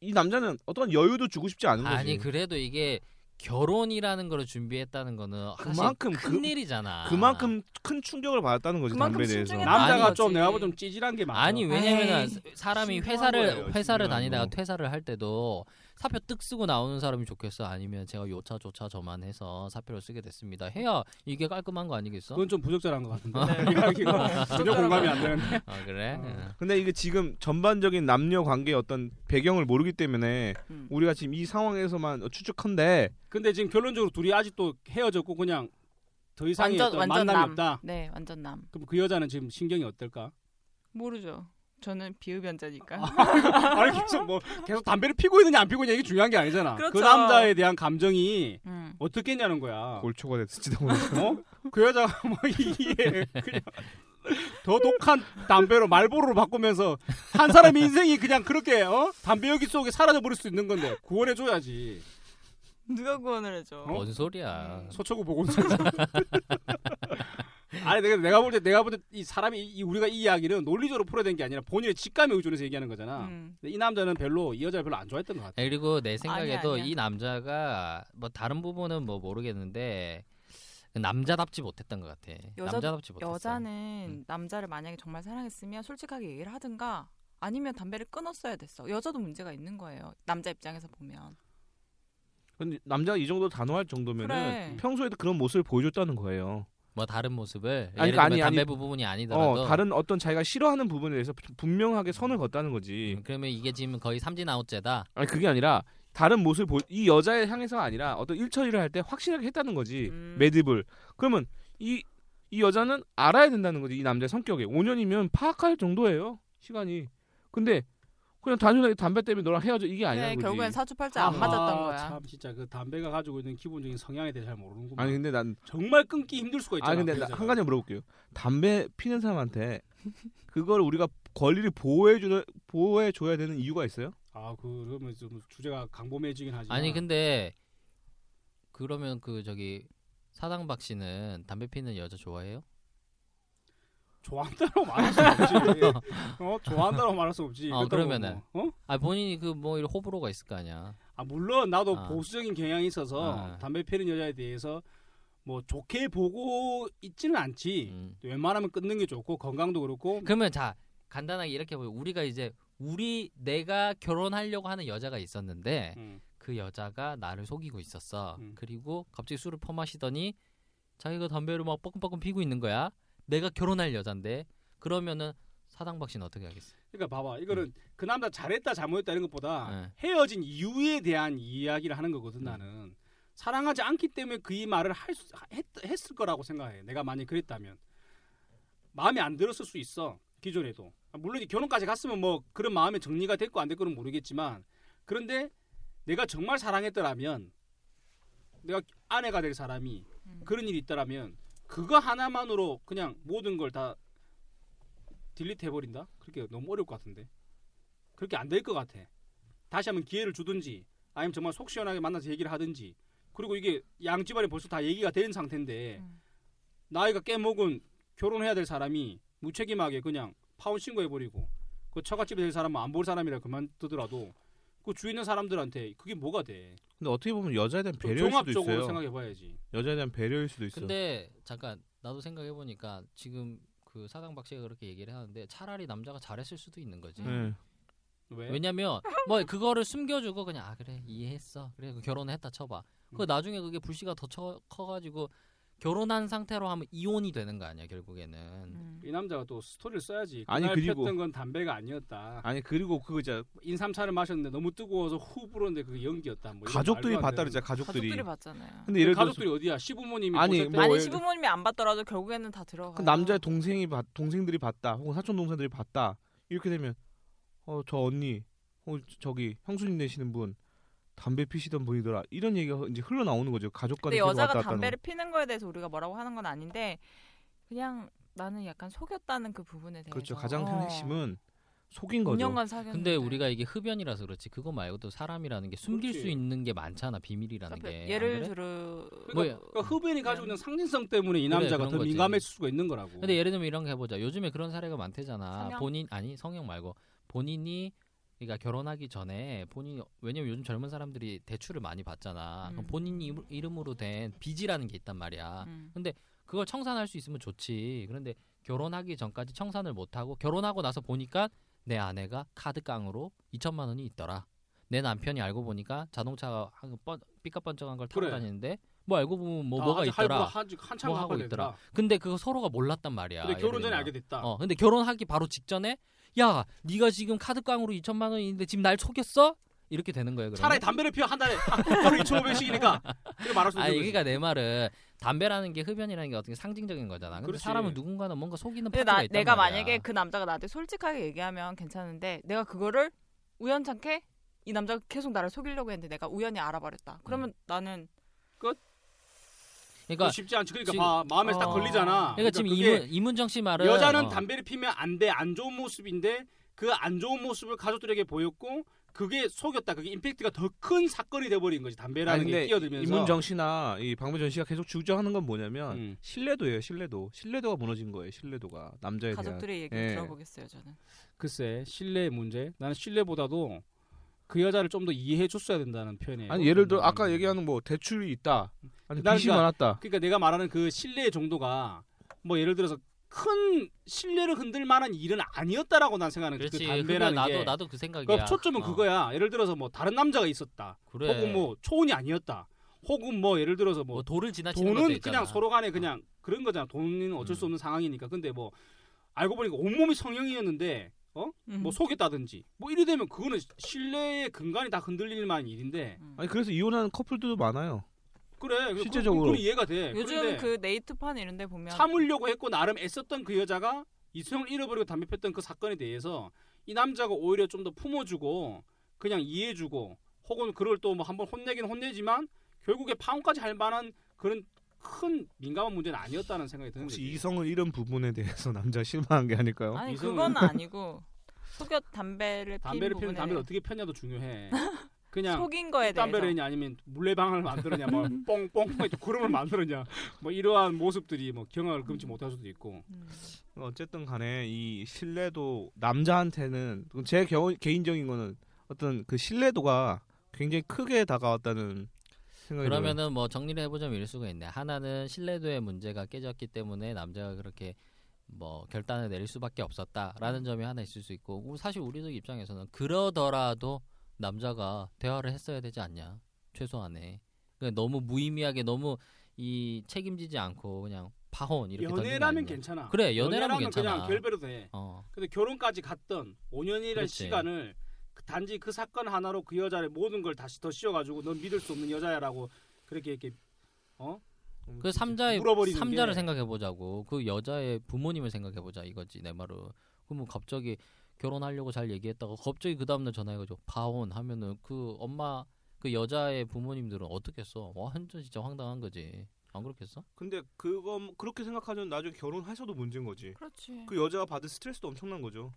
이 남자는 어떤 여유도 주고 싶지 않은 거지. 아니 그래도 이게 결혼이라는 걸 준비했다는 거는 사실 그만큼 큰 그- 일이잖아. 그만큼 큰 충격을 받았다는 거지 그만큼 담배에 대해서. 남자가 아니, 좀. 내가 보면 찌질한 게 많아. 아니 왜냐면은 에이, 사람이 회사를 거예요, 회사를 다니다가 거. 퇴사를 할 때도 사표 ตึ 쓰고 나오는 사람이 좋겠어 아니면 제가 요차 조차 저만 해서 사표를 쓰게 됐습니다 해야 이게 깔끔한 거 아니겠어? 그건 좀 부적절한 것 같은데. *laughs* 네. 이야기가 전혀 공감이 안 되는데. *laughs* 아 그래? 어. 근데 이게 지금 전반적인 남녀 관계의 어떤 배경을 모르기 때문에 음. 우리가 지금 이 상황에서만 추측한데 근데 지금 결론적으로 둘이 아직도 헤어졌고 그냥 더 이상의 완전 완전 만남이 남. 없다. 네 완전 남. 그럼 그 여자는 지금 신경이 어떨까? 모르죠. 저는 비흡연자니까. *laughs* 아니 계속 뭐 계속 담배를 피고 있느냐 안 피고 있느냐 이게 중요한 게 아니잖아. 그 그렇죠. 남자에 대한 감정이 음. 어떻겠냐는 거야. 골초가 됐을지도 모르겠어. 어? 그 여자가 뭐 이게 그냥 더 독한 담배로 말보로로 바꾸면서 한 사람의 인생이 그냥 그렇게 어? 담배 연기 속에 사라져 버릴 수 있는 건데 구원해 줘야지. 누가 구원을 해줘? 어? 뭔 소리야? 서초구 보건소. *laughs* 아니 내가 내가 볼 때 내가 볼 때 이 사람이 이, 우리가 이 이야기는 논리적으로 풀어야 되는 게 아니라 본인의 직감에 의존해서 얘기하는 거잖아. 음. 근데 이 남자는 별로 이 여자를 별로 안 좋아했던 것 같아. 아, 그리고 내 생각에도 아니야. 이 남자가 뭐 다른 부분은 뭐 모르겠는데 남자답지 못했던 것 같아. 여자- 남자답지 못했어. 여자는 음. 남자를 만약에 정말 사랑했으면 솔직하게 얘기를 하든가 아니면 담배를 끊었어야 됐어. 여자도 문제가 있는 거예요. 남자 입장에서 보면. 근데 남자가 이 정도 단호할 정도면은 그래. 평소에도 그런 모습을 보여줬다는 거예요. 뭐 다른 모습을 아니, 예를 들면 아니, 담배 아니. 부분이 아니더라도 어, 다른 어떤 자기가 싫어하는 부분에 대해서 분명하게 선을 걷다는 거지. 음, 그러면 이게 지금 거의 삼진 아웃제다. 아니 그게 아니라 다른 모습을 보, 이 여자에 향해서가 아니라 어떤 일처리를 할 때 확실하게 했다는 거지. 음. 매듭을. 그러면 이, 이 여자는 알아야 된다는 거지. 이 남자의 성격에. 5년이면 파악할 정도예요. 시간이. 근데 그냥 단순하게 담배 때문에 너랑 헤어져 이게 아니라는 네, 거지. 결국엔 사주팔자 안 맞았던 아하, 거야. 참 진짜 그 담배가 가지고 있는 기본적인 성향에 대해 잘 모르는구만. 아니 근데 난 정말 끊기 힘들 수가 있잖아. 아 근데 그 나. 한 가지 물어볼게요. 담배 피는 사람한테 그걸 우리가 권리를 보호해 주 보호해 줘야 되는 이유가 있어요? 아 그러면 좀 주제가 강범해지긴 하지만. 아니 근데 그러면 그 저기 사당박 씨는 담배 피는 여자 좋아해요? 좋아한다고 말할 수 없지. *laughs* 어 좋아한다고 말할 수 없지. 어, 그러면은. 뭐, 어? 아 본인이 그 뭐 이런 호불호가 있을 거 아니야. 아 물론 나도 아. 보수적인 경향이 있어서 아. 담배 피는 여자에 대해서 뭐 좋게 보고 있지는 않지. 음. 웬만하면 끊는 게 좋고 건강도 그렇고. 그러면 자 간단하게 이렇게 보면 우리가 이제 우리 내가 결혼하려고 하는 여자가 있었는데 음. 그 여자가 나를 속이고 있었어. 음. 그리고 갑자기 술을 퍼마시더니 자기가 담배를 막 뻐끔뻐끔 피고 있는 거야. 내가 결혼할 여잔데. 그러면은 사당박 씨는 어떻게 하겠어? 그러니까 봐봐. 이거는 그 남자 잘했다 잘못했다 이런 것보다 네. 헤어진 이유에 대한 이야기를 하는 거거든 나는. 사랑하지 않기 때문에 그 이 말을 할 수, 했, 했을 거라고 생각해. 내가 만약 그랬다면. 마음에 안 들었을 수 있어 기존에도. 물론 결혼까지 갔으면 뭐 그런 마음의 정리가 됐고 안 됐고는 모르겠지만. 그런데 내가 정말 사랑했더라면 내가 아내가 될 사람이 음. 그런 일이 있더라면 그거 하나만으로 그냥 모든 걸 다 딜리트 해버린다? 그렇게 너무 어려울 것 같은데 그렇게 안 될 것 같아 다시 한번 기회를 주든지 아니면 정말 속 시원하게 만나서 얘기를 하든지 그리고 이게 양 집안이 벌써 다 얘기가 된 상태인데 음. 나이가 꽤 먹은 결혼해야 될 사람이 무책임하게 그냥 파혼 신고해버리고 그 처갓집에 될 사람은 안 볼 사람이라 그만두더라도 그 주위 있는 사람들한테 그게 뭐가 돼? 근데 어떻게 보면 여자에 대한 좀 배려일 수도 종합적으로 있어요. 생각해봐야지. 여자에 대한 배려일 수도 있어. 근데 잠깐 나도 생각해 보니까 지금 그 사당 박 씨가 그렇게 얘기를 하는데 차라리 남자가 잘했을 수도 있는 거지. 네. 왜? 왜냐면 뭐 그거를 숨겨주고 그냥 아 그래 이해했어 그래 그 결혼했다 쳐봐 그 음. 나중에 그게 불씨가 더 처, 커가지고 결혼한 상태로 하면 이혼이 되는 거 아니야 결국에는 음. 이 남자가 또 스토리를 써야지. 아니, 그리고- 폈던 건 담배가 아니었다. 아니 그리고 그거 진짜 인삼차를 마셨는데 너무 뜨거워서 후 불었는데 그게 연기였다. 뭐 가족들이 봤다 되는. 그랬잖아 가족들이. 가족들이 봤잖아요. 근데 예를 들어서 가족들이 어디야? 시부모님이 아니? 뭐 아니 시부모님이 안 봤더라도 결국에는 다 들어가. 그 남자의 동생이 봤- 동생들이 봤다 혹은 사촌 동생들이 봤다 이렇게 되면 어 저 언니 어 저기 형수님 되시는 분 담배 피시던 분이더라 이런 얘기가 이제 흘러나오는 거죠 가족 간에 근데 계속 여자가 왔다 갔다 하는 담배를 피는 거에 대해서 우리가 뭐라고 하는 건 아닌데 그냥 나는 약간 속였다는 그 부분에 대해서. 그렇죠 가장 어. 핵심은 속인 거죠 5년간 사귀었는데. 근데 우리가 이게 흡연이라서 그렇지 그거 말고도 사람이라는 게 숨길 그렇지. 수 있는 게 많잖아 비밀이라는 그러니까 게 예를 안 그래? 들어 뭐야? 그러니까 흡연이 가지고 있는 상징성 때문에 이 그래, 남자가 그런 더 거지. 민감해질 수가 있는 거라고. 근데 예를 들면 이런 거 해보자. 요즘에 그런 사례가 많대잖아. 성형? 본인 아니 성형 말고 본인이 그러니까 결혼하기 전에 본인이 왜냐면 요즘 젊은 사람들이 대출을 많이 받잖아. 그럼 음. 본인 이름- 이름으로 된 빚이라는 게 있단 말이야. 음. 그걸 청산할 수 있으면 좋지. 그런데 결혼하기 전까지 청산을 못 하고 결혼하고 나서 보니까 내 아내가 카드깡으로 2천만 원이 있더라. 내 남편이 알고 보니까 자동차가 한 번- 삐까번쩍한 걸 타고 그래. 다니는데 뭐 알고 보면 뭐다 뭐가 아직 있더라. 한- 한참 뭐 하고 있더라. 되더라. 근데 그거 서로가 몰랐단 말이야. 근데 결혼 전에. 알게 됐다. 어, 근데 결혼하기 바로 직전에 야, 네가 지금 카드깡으로 2천만 원인데 지금 날 속였어? 이렇게 되는 거예요. 그러면. 차라리 담배를 피워 한 달에 하루 2,500씩이니까 그렇게 말할 수도 아니, 있는 거지. 그러니까 내 말은 담배라는 게 흡연이라는 게 어떻게 상징적인 거잖아. 근데 그렇지. 사람은 누군가는 뭔가 속이는 파트가 나 있단 내가 말이야. 만약에 그 남자가 나한테 솔직하게 얘기하면 괜찮은데 내가 그거를 우연찮게 이 남자가 계속 나를 속이려고 했는데 내가 우연히 알아버렸다. 그러면 음. 나는 그러니까, 쉽지 않지. 그러니까 지금- 봐, 마음에서 딱 어. 걸리잖아. 그러니까 지금 그게 이문, 이문정 씨 말은 여자는 어, 담배를 피면 안 돼, 안 좋은 모습인데 그 안 좋은 모습을 가족들에게 보였고 그게 속였다. 그게 임팩트가 더 큰 사건이 돼버린 거지. 담배라는 아니, 게 끼어들면서. 이문정 씨나 이 박명전 씨가 계속 주장하는 건 뭐냐면 음. 신뢰도예요 신뢰도 신뢰도가 무너진 거예요 신뢰도가 남자에 대한 가족들의 얘기를 예. 들어보겠어요 저는. 글쎄 신뢰의 문제. 나는 신뢰보다도 그 여자를 좀 더 이해해 줬어야 된다는 표현이에요. 아니 예를 들어 아까 얘기하는 뭐 대출이 있다 아니 난 빚이 그러니까- 많았다 그러니까 내가 말하는 그 신뢰의 정도가 뭐 예를 들어서 큰 신뢰를 흔들 만한 일은 아니었다라고 난 생각하는 그. 담배라는 나도 게 나도 그 생각이야. 그러니까 초점은 어, 그거야. 예를 들어서 뭐 다른 남자가 있었다. 그래. 혹은 뭐 초혼이 아니었다. 혹은 뭐 예를 들어서 뭐뭐 돌을 지나치는 돈은. 그냥 서로 간에 그냥 그런 거잖아. 돈은 어쩔 수 음. 없는 상황이니까. 근데 뭐 알고 보니까 온몸이 성형이었는데 어? 음. 뭐 속였다든지 뭐 이래 되면 그거는 신뢰의 근간이 다 흔들릴 만한 일인데 음. 아니 그래서 이혼하는 커플들도 많아요 그래 그- 실제적으로. 그건 이해가 돼. 요즘 그 네이트판 이런 데 보면 참으려고 했고 나름 애썼던 그 여자가 이성을 잃어버리고 담배 폈던 그 사건에 대해서 이 남자가 오히려 좀 더 품어주고 그냥 이해해주고 혹은 그걸 또뭐 한번 혼내긴 혼내지만 결국에 파혼까지 할 만한 그런 큰 민감한 문제는 아니었다는 생각이 드는 혹시 거지. 이성을 잃은 부분에 대해서 *laughs* 남자 실망한 게 아닐까요? 아니 이성은- 그건 아니고 속여 담배를 담배를 피는 담배를 어떻게 폈냐도 중요해. *laughs* 그냥 속인 거에 대해서 담배를 했냐 아니면 물레방아를 만들었냐 뭐 *laughs* 뽕뽕 구름을 만들었냐 뭐 이러한 모습들이 뭐 경악을 금치 못할 수도 있고 음. 어쨌든 간에 이 신뢰도 남자한테는 제 겨- 개인적인 거는 어떤 그 신뢰도가 굉장히 크게 다가왔다는 생각이. 그러면은 뭐 정리를 해보자면 이럴 수가 있네. 하나는 신뢰도의 문제가 깨졌기 때문에 남자가 그렇게 뭐 결단을 내릴 수밖에 없었다라는 점이 하나 있을 수 있고 우- 사실 우리들 입장에서는 그러더라도 남자가 대화를 했어야 되지 않냐 최소한에 그러니까 너무 무의미하게 너무 이 책임지지 않고 그냥 파혼 이렇게 연애라면. 괜찮아. 그래 연애라면 괜찮아 그냥 결별도 돼. 어 근데 결혼까지 갔던 5년이라는 그렇지. 시간을 그 단지 그 사건 하나로 그 여자의 모든 걸 다시 더 씌워가지고 넌 믿을 수 없는 여자야라고 그렇게 이렇게 어 그 삼자의 삼자를 게- 생각해 보자고 그 여자의 부모님을 생각해 보자 이거지 내 말은 그러면 갑자기 결혼하려고 잘 얘기했다가 갑자기 그 다음날 전화해가지고 파혼 하면은 그 엄마 그 여자의 부모님들은 어떻겠어 완전 진짜 황당한 거지 안 그렇겠어? 근데 그거 그렇게 생각하면 나중에 결혼하셔도 문제인 거지. 그렇지. 그 여자가 받을 스트레스도 엄청난 거죠.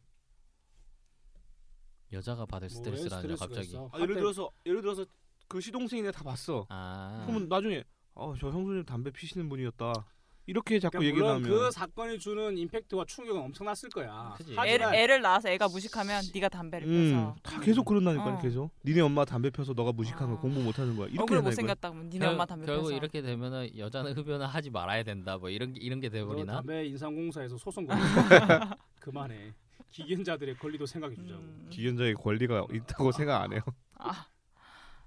여자가 받을 스트레스가 갑자기. 아, 예를 들어서 예를 들어서 그 시동생이네 다 봤어. 아 그러면 나중에 어저 형수님 담배 피시는 분이었다. 이렇게 자꾸 그러니까 얘기 물론 나오면 그 사건이 주는 임팩트와 충격은 엄청났을 거야. 그지. 애를, 낳아서 애가 무식하면 네가 담배를 음, 펴서 다 계속 그런다니까 어. 계속. 니네 엄마 담배 펴서 너가 무식한 거 어. 공부 못 하는 거야. 이렇게. 못 생겼다 그러면 니네 결- 엄마 담배 결국 펴서 이렇게 되면은 여자는 흡연을 하지 말아야 된다 뭐 이런 게 이런 게너 돼버리나 담배 인상공사에서 소송 *laughs* 그만해. 기견자들의 권리도 생각해 주자고. 음. 기견자의 권리가 있다고 생각 안 해요. 아,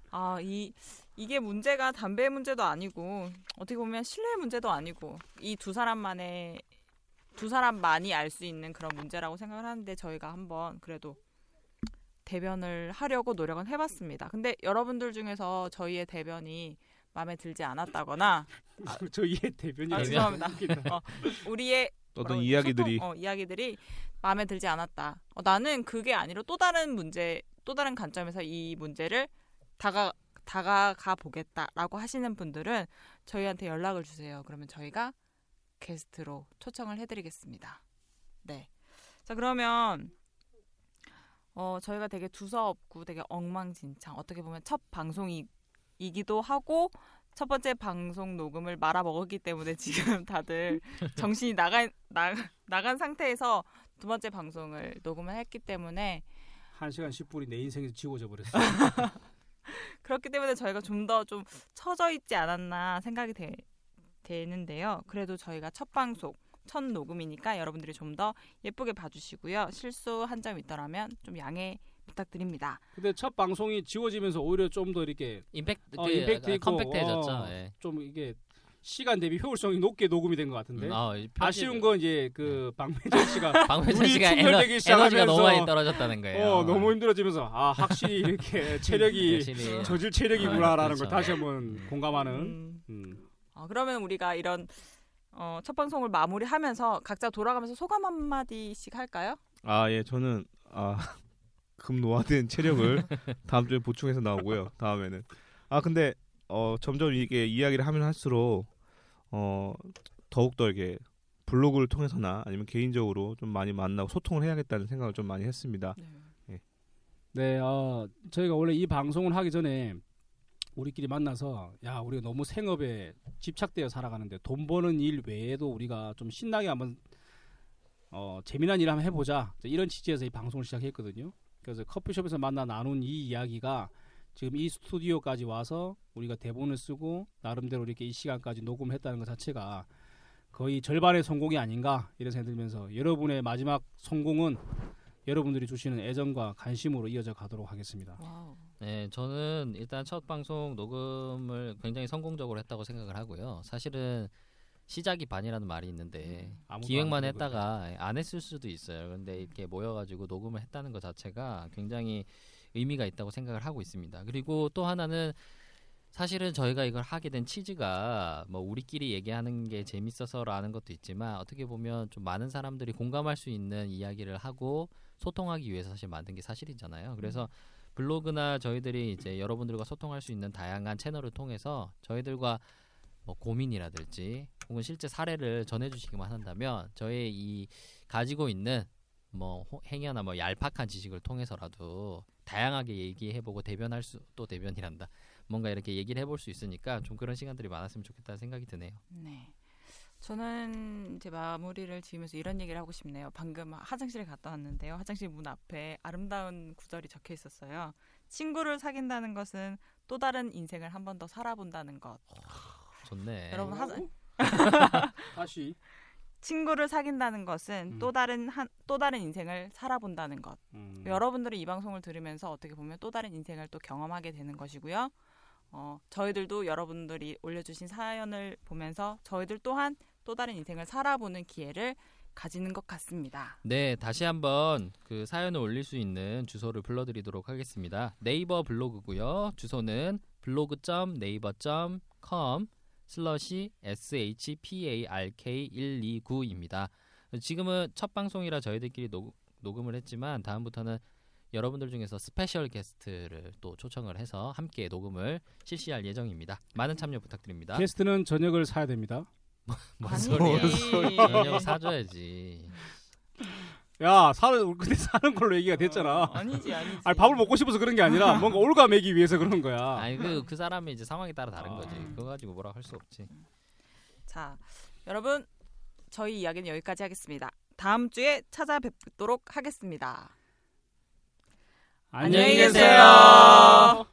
아, 이 이게 문제가 담배 문제도 아니고 어떻게 보면 신뢰 문제도 아니고 이 두 사람만의 두 사람만이 알 수 있는 그런 문제라고 생각을 하는데 저희가 한번 그래도 대변을 하려고 노력은 해봤습니다. 근데 여러분들 중에서 저희의 대변이 마음에 들지 않았다거나 저희의 대변이 아. 죄송합니다. 어, 우리의 어떤 이야기들이 소통, 어, 이야기들이 마음에 들지 않았다. 어, 나는 그게 아니라 또 다른 문제, 또 다른 관점에서 이 문제를 다가 다가가 보겠다라고 하시는 분들은 저희한테 연락을 주세요. 그러면 저희가 게스트로 초청을 해드리겠습니다. 네. 자 그러면 어 저희가 되게 두서없고 되게 엉망진창 어떻게 보면 첫 방송이기도 하고 첫 번째 방송 녹음을 말아 먹었기 때문에 지금 다들 정신이 나간 나, 나간 상태에서 두 번째 방송을 녹음을 했기 때문에 1시간 10분이 내 인생에서 지워져 버렸어. *laughs* 그렇기 때문에 저희가 좀더좀 처져 있지 않았나 생각이 되, 되는데요. 그래도 저희가 첫 방송, 첫 녹음이니까 여러분들이 좀 더 예쁘게 봐주시고요. 실수 한 점 있더라면 좀 양해 부탁드립니다. 근데 첫 방송이 지워지면서 오히려 좀 더 이렇게 임팩트 어, 그 임팩트 있고, 컴팩트해졌죠. 어. 예. 좀 이게 시간 대비 효율성이 높게 녹음이 된 것 같은데 음, 아, 이 편집- 아쉬운 건 이제 그 박매전 씨가 *laughs* 박매선 눈이 씨가 에너, 에너지가 너무 많이 떨어졌다는 거예요. 어 너무 힘들어지면서 아 확실히 이렇게 *laughs* 체력이 저질 체력이구나라는 그렇죠. 걸 다시 한번 음. 공감하는 음, 음. 어, 그러면 우리가 이런 어, 첫 방송을 마무리하면서 각자 돌아가면서 소감 한 마디씩 할까요? 아 예 저는 아 *laughs* 금노화된 체력을 다음 주에 보충해서 나오고요. 다음에는 아 근데 어 점점 이게 이야기를 하면 할수록 어 더욱 더 이게 블로그를 통해서나 아니면 개인적으로 좀 많이 만나고 소통을 해야겠다는 생각을 좀 많이 했습니다. 네, 어, 저희가 원래 이 방송을 하기 전에 우리끼리 만나서 야 우리가 너무 생업에 집착되어 살아가는데 돈 버는 일 외에도 우리가 좀 신나게 한번 어, 재미난 일 한번 해보자 이런 취지에서 이 방송을 시작했거든요. 그래서 커피숍에서 만나 나눈 이 이야기가 지금 이 스튜디오까지 와서 우리가 대본을 쓰고 나름대로 이렇게 이 시간까지 녹음했다는 것 자체가 거의 절반의 성공이 아닌가 이런 생각이 들면서 여러분의 마지막 성공은 여러분들이 주시는 애정과 관심으로 이어져 가도록 하겠습니다. Wow. 네, 저는 일단 첫 방송 녹음을 굉장히 성공적으로 했다고 생각을 하고요. 사실은 시작이 반이라는 말이 있는데 아무도 기획만 했다가 안 했을 수도 있어요. 근데 이렇게 모여가지고 녹음을 했다는 것 자체가 굉장히 의미가 있다고 생각을 하고 있습니다. 그리고 또 하나는 사실은 저희가 이걸 하게 된 취지가 뭐 우리끼리 얘기하는 게 재밌어서라는 것도 있지만 어떻게 보면 좀 많은 사람들이 공감할 수 있는 이야기를 하고 소통하기 위해서 사실 만든 게 사실이잖아요. 그래서 블로그나 저희들이 이제 여러분들과 소통할 수 있는 다양한 채널을 통해서 저희들과 뭐 고민이라든지 혹은 실제 사례를 전해주시기만 한다면 저의 이 가지고 있는 뭐 호- 행여나 뭐 얄팍한 지식을 통해서라도 다양하게 얘기해보고 대변할 수 또 대변이란다 뭔가 이렇게 얘기를 해볼 수 있으니까 좀 그런 시간들이 많았으면 좋겠다는 생각이 드네요. 네. 저는 이제 마무리를 지으면서 이런 얘기를 하고 싶네요. 방금 화장실에 갔다 왔는데요. 화장실 문 앞에 아름다운 구절이 적혀 있었어요. 친구를 사귄다는 것은 또 다른 인생을 한 번 더 살아본다는 것. 좋네. 여러분 하, 다시 *laughs* 친구를 사귄다는 것은 음. 또 다른 한 또 다른 인생을 살아본다는 것. 음. 여러분들은 이 방송을 들으면서 어떻게 보면 또 다른 인생을 또 경험하게 되는 것이고요. 어, 저희들도 여러분들이 올려주신 사연을 보면서 저희들 또한 또 다른 인생을 살아보는 기회를 가지는 것 같습니다. 네, 다시 한번 그 사연을 올릴 수 있는 주소를 불러드리도록 하겠습니다. 네이버 블로그고요. 주소는 blog.naver.com slash shark129입니다. 지금은 첫 방송이라 저희들끼리 녹, 녹음을 했지만 다음부터는 여러분들 중에서 special 게스트를 또 초청을 해서 함께 녹음을 실시할 예정입니다. 많은 참여 부탁드립니다. 게스트는 저녁을 사야 됩니다. 뭔 아니. 소리야? 저녁 사줘야지. 야, 사는 *laughs* 근데 사는 걸로 얘기가 됐잖아. 아니지 아니지. 아니 밥을 먹고 싶어서 그런 게 아니라 뭔가 올가매기 위해서 그런 거야. 아니 그그 사람의 이제 상황에 따라 다른 아. 거지. 그거 가지고 뭐라 할 수 없지. 자, 여러분 저희 이야기는 여기까지 하겠습니다. 다음 주에 찾아뵙도록 하겠습니다. 안녕히 계세요.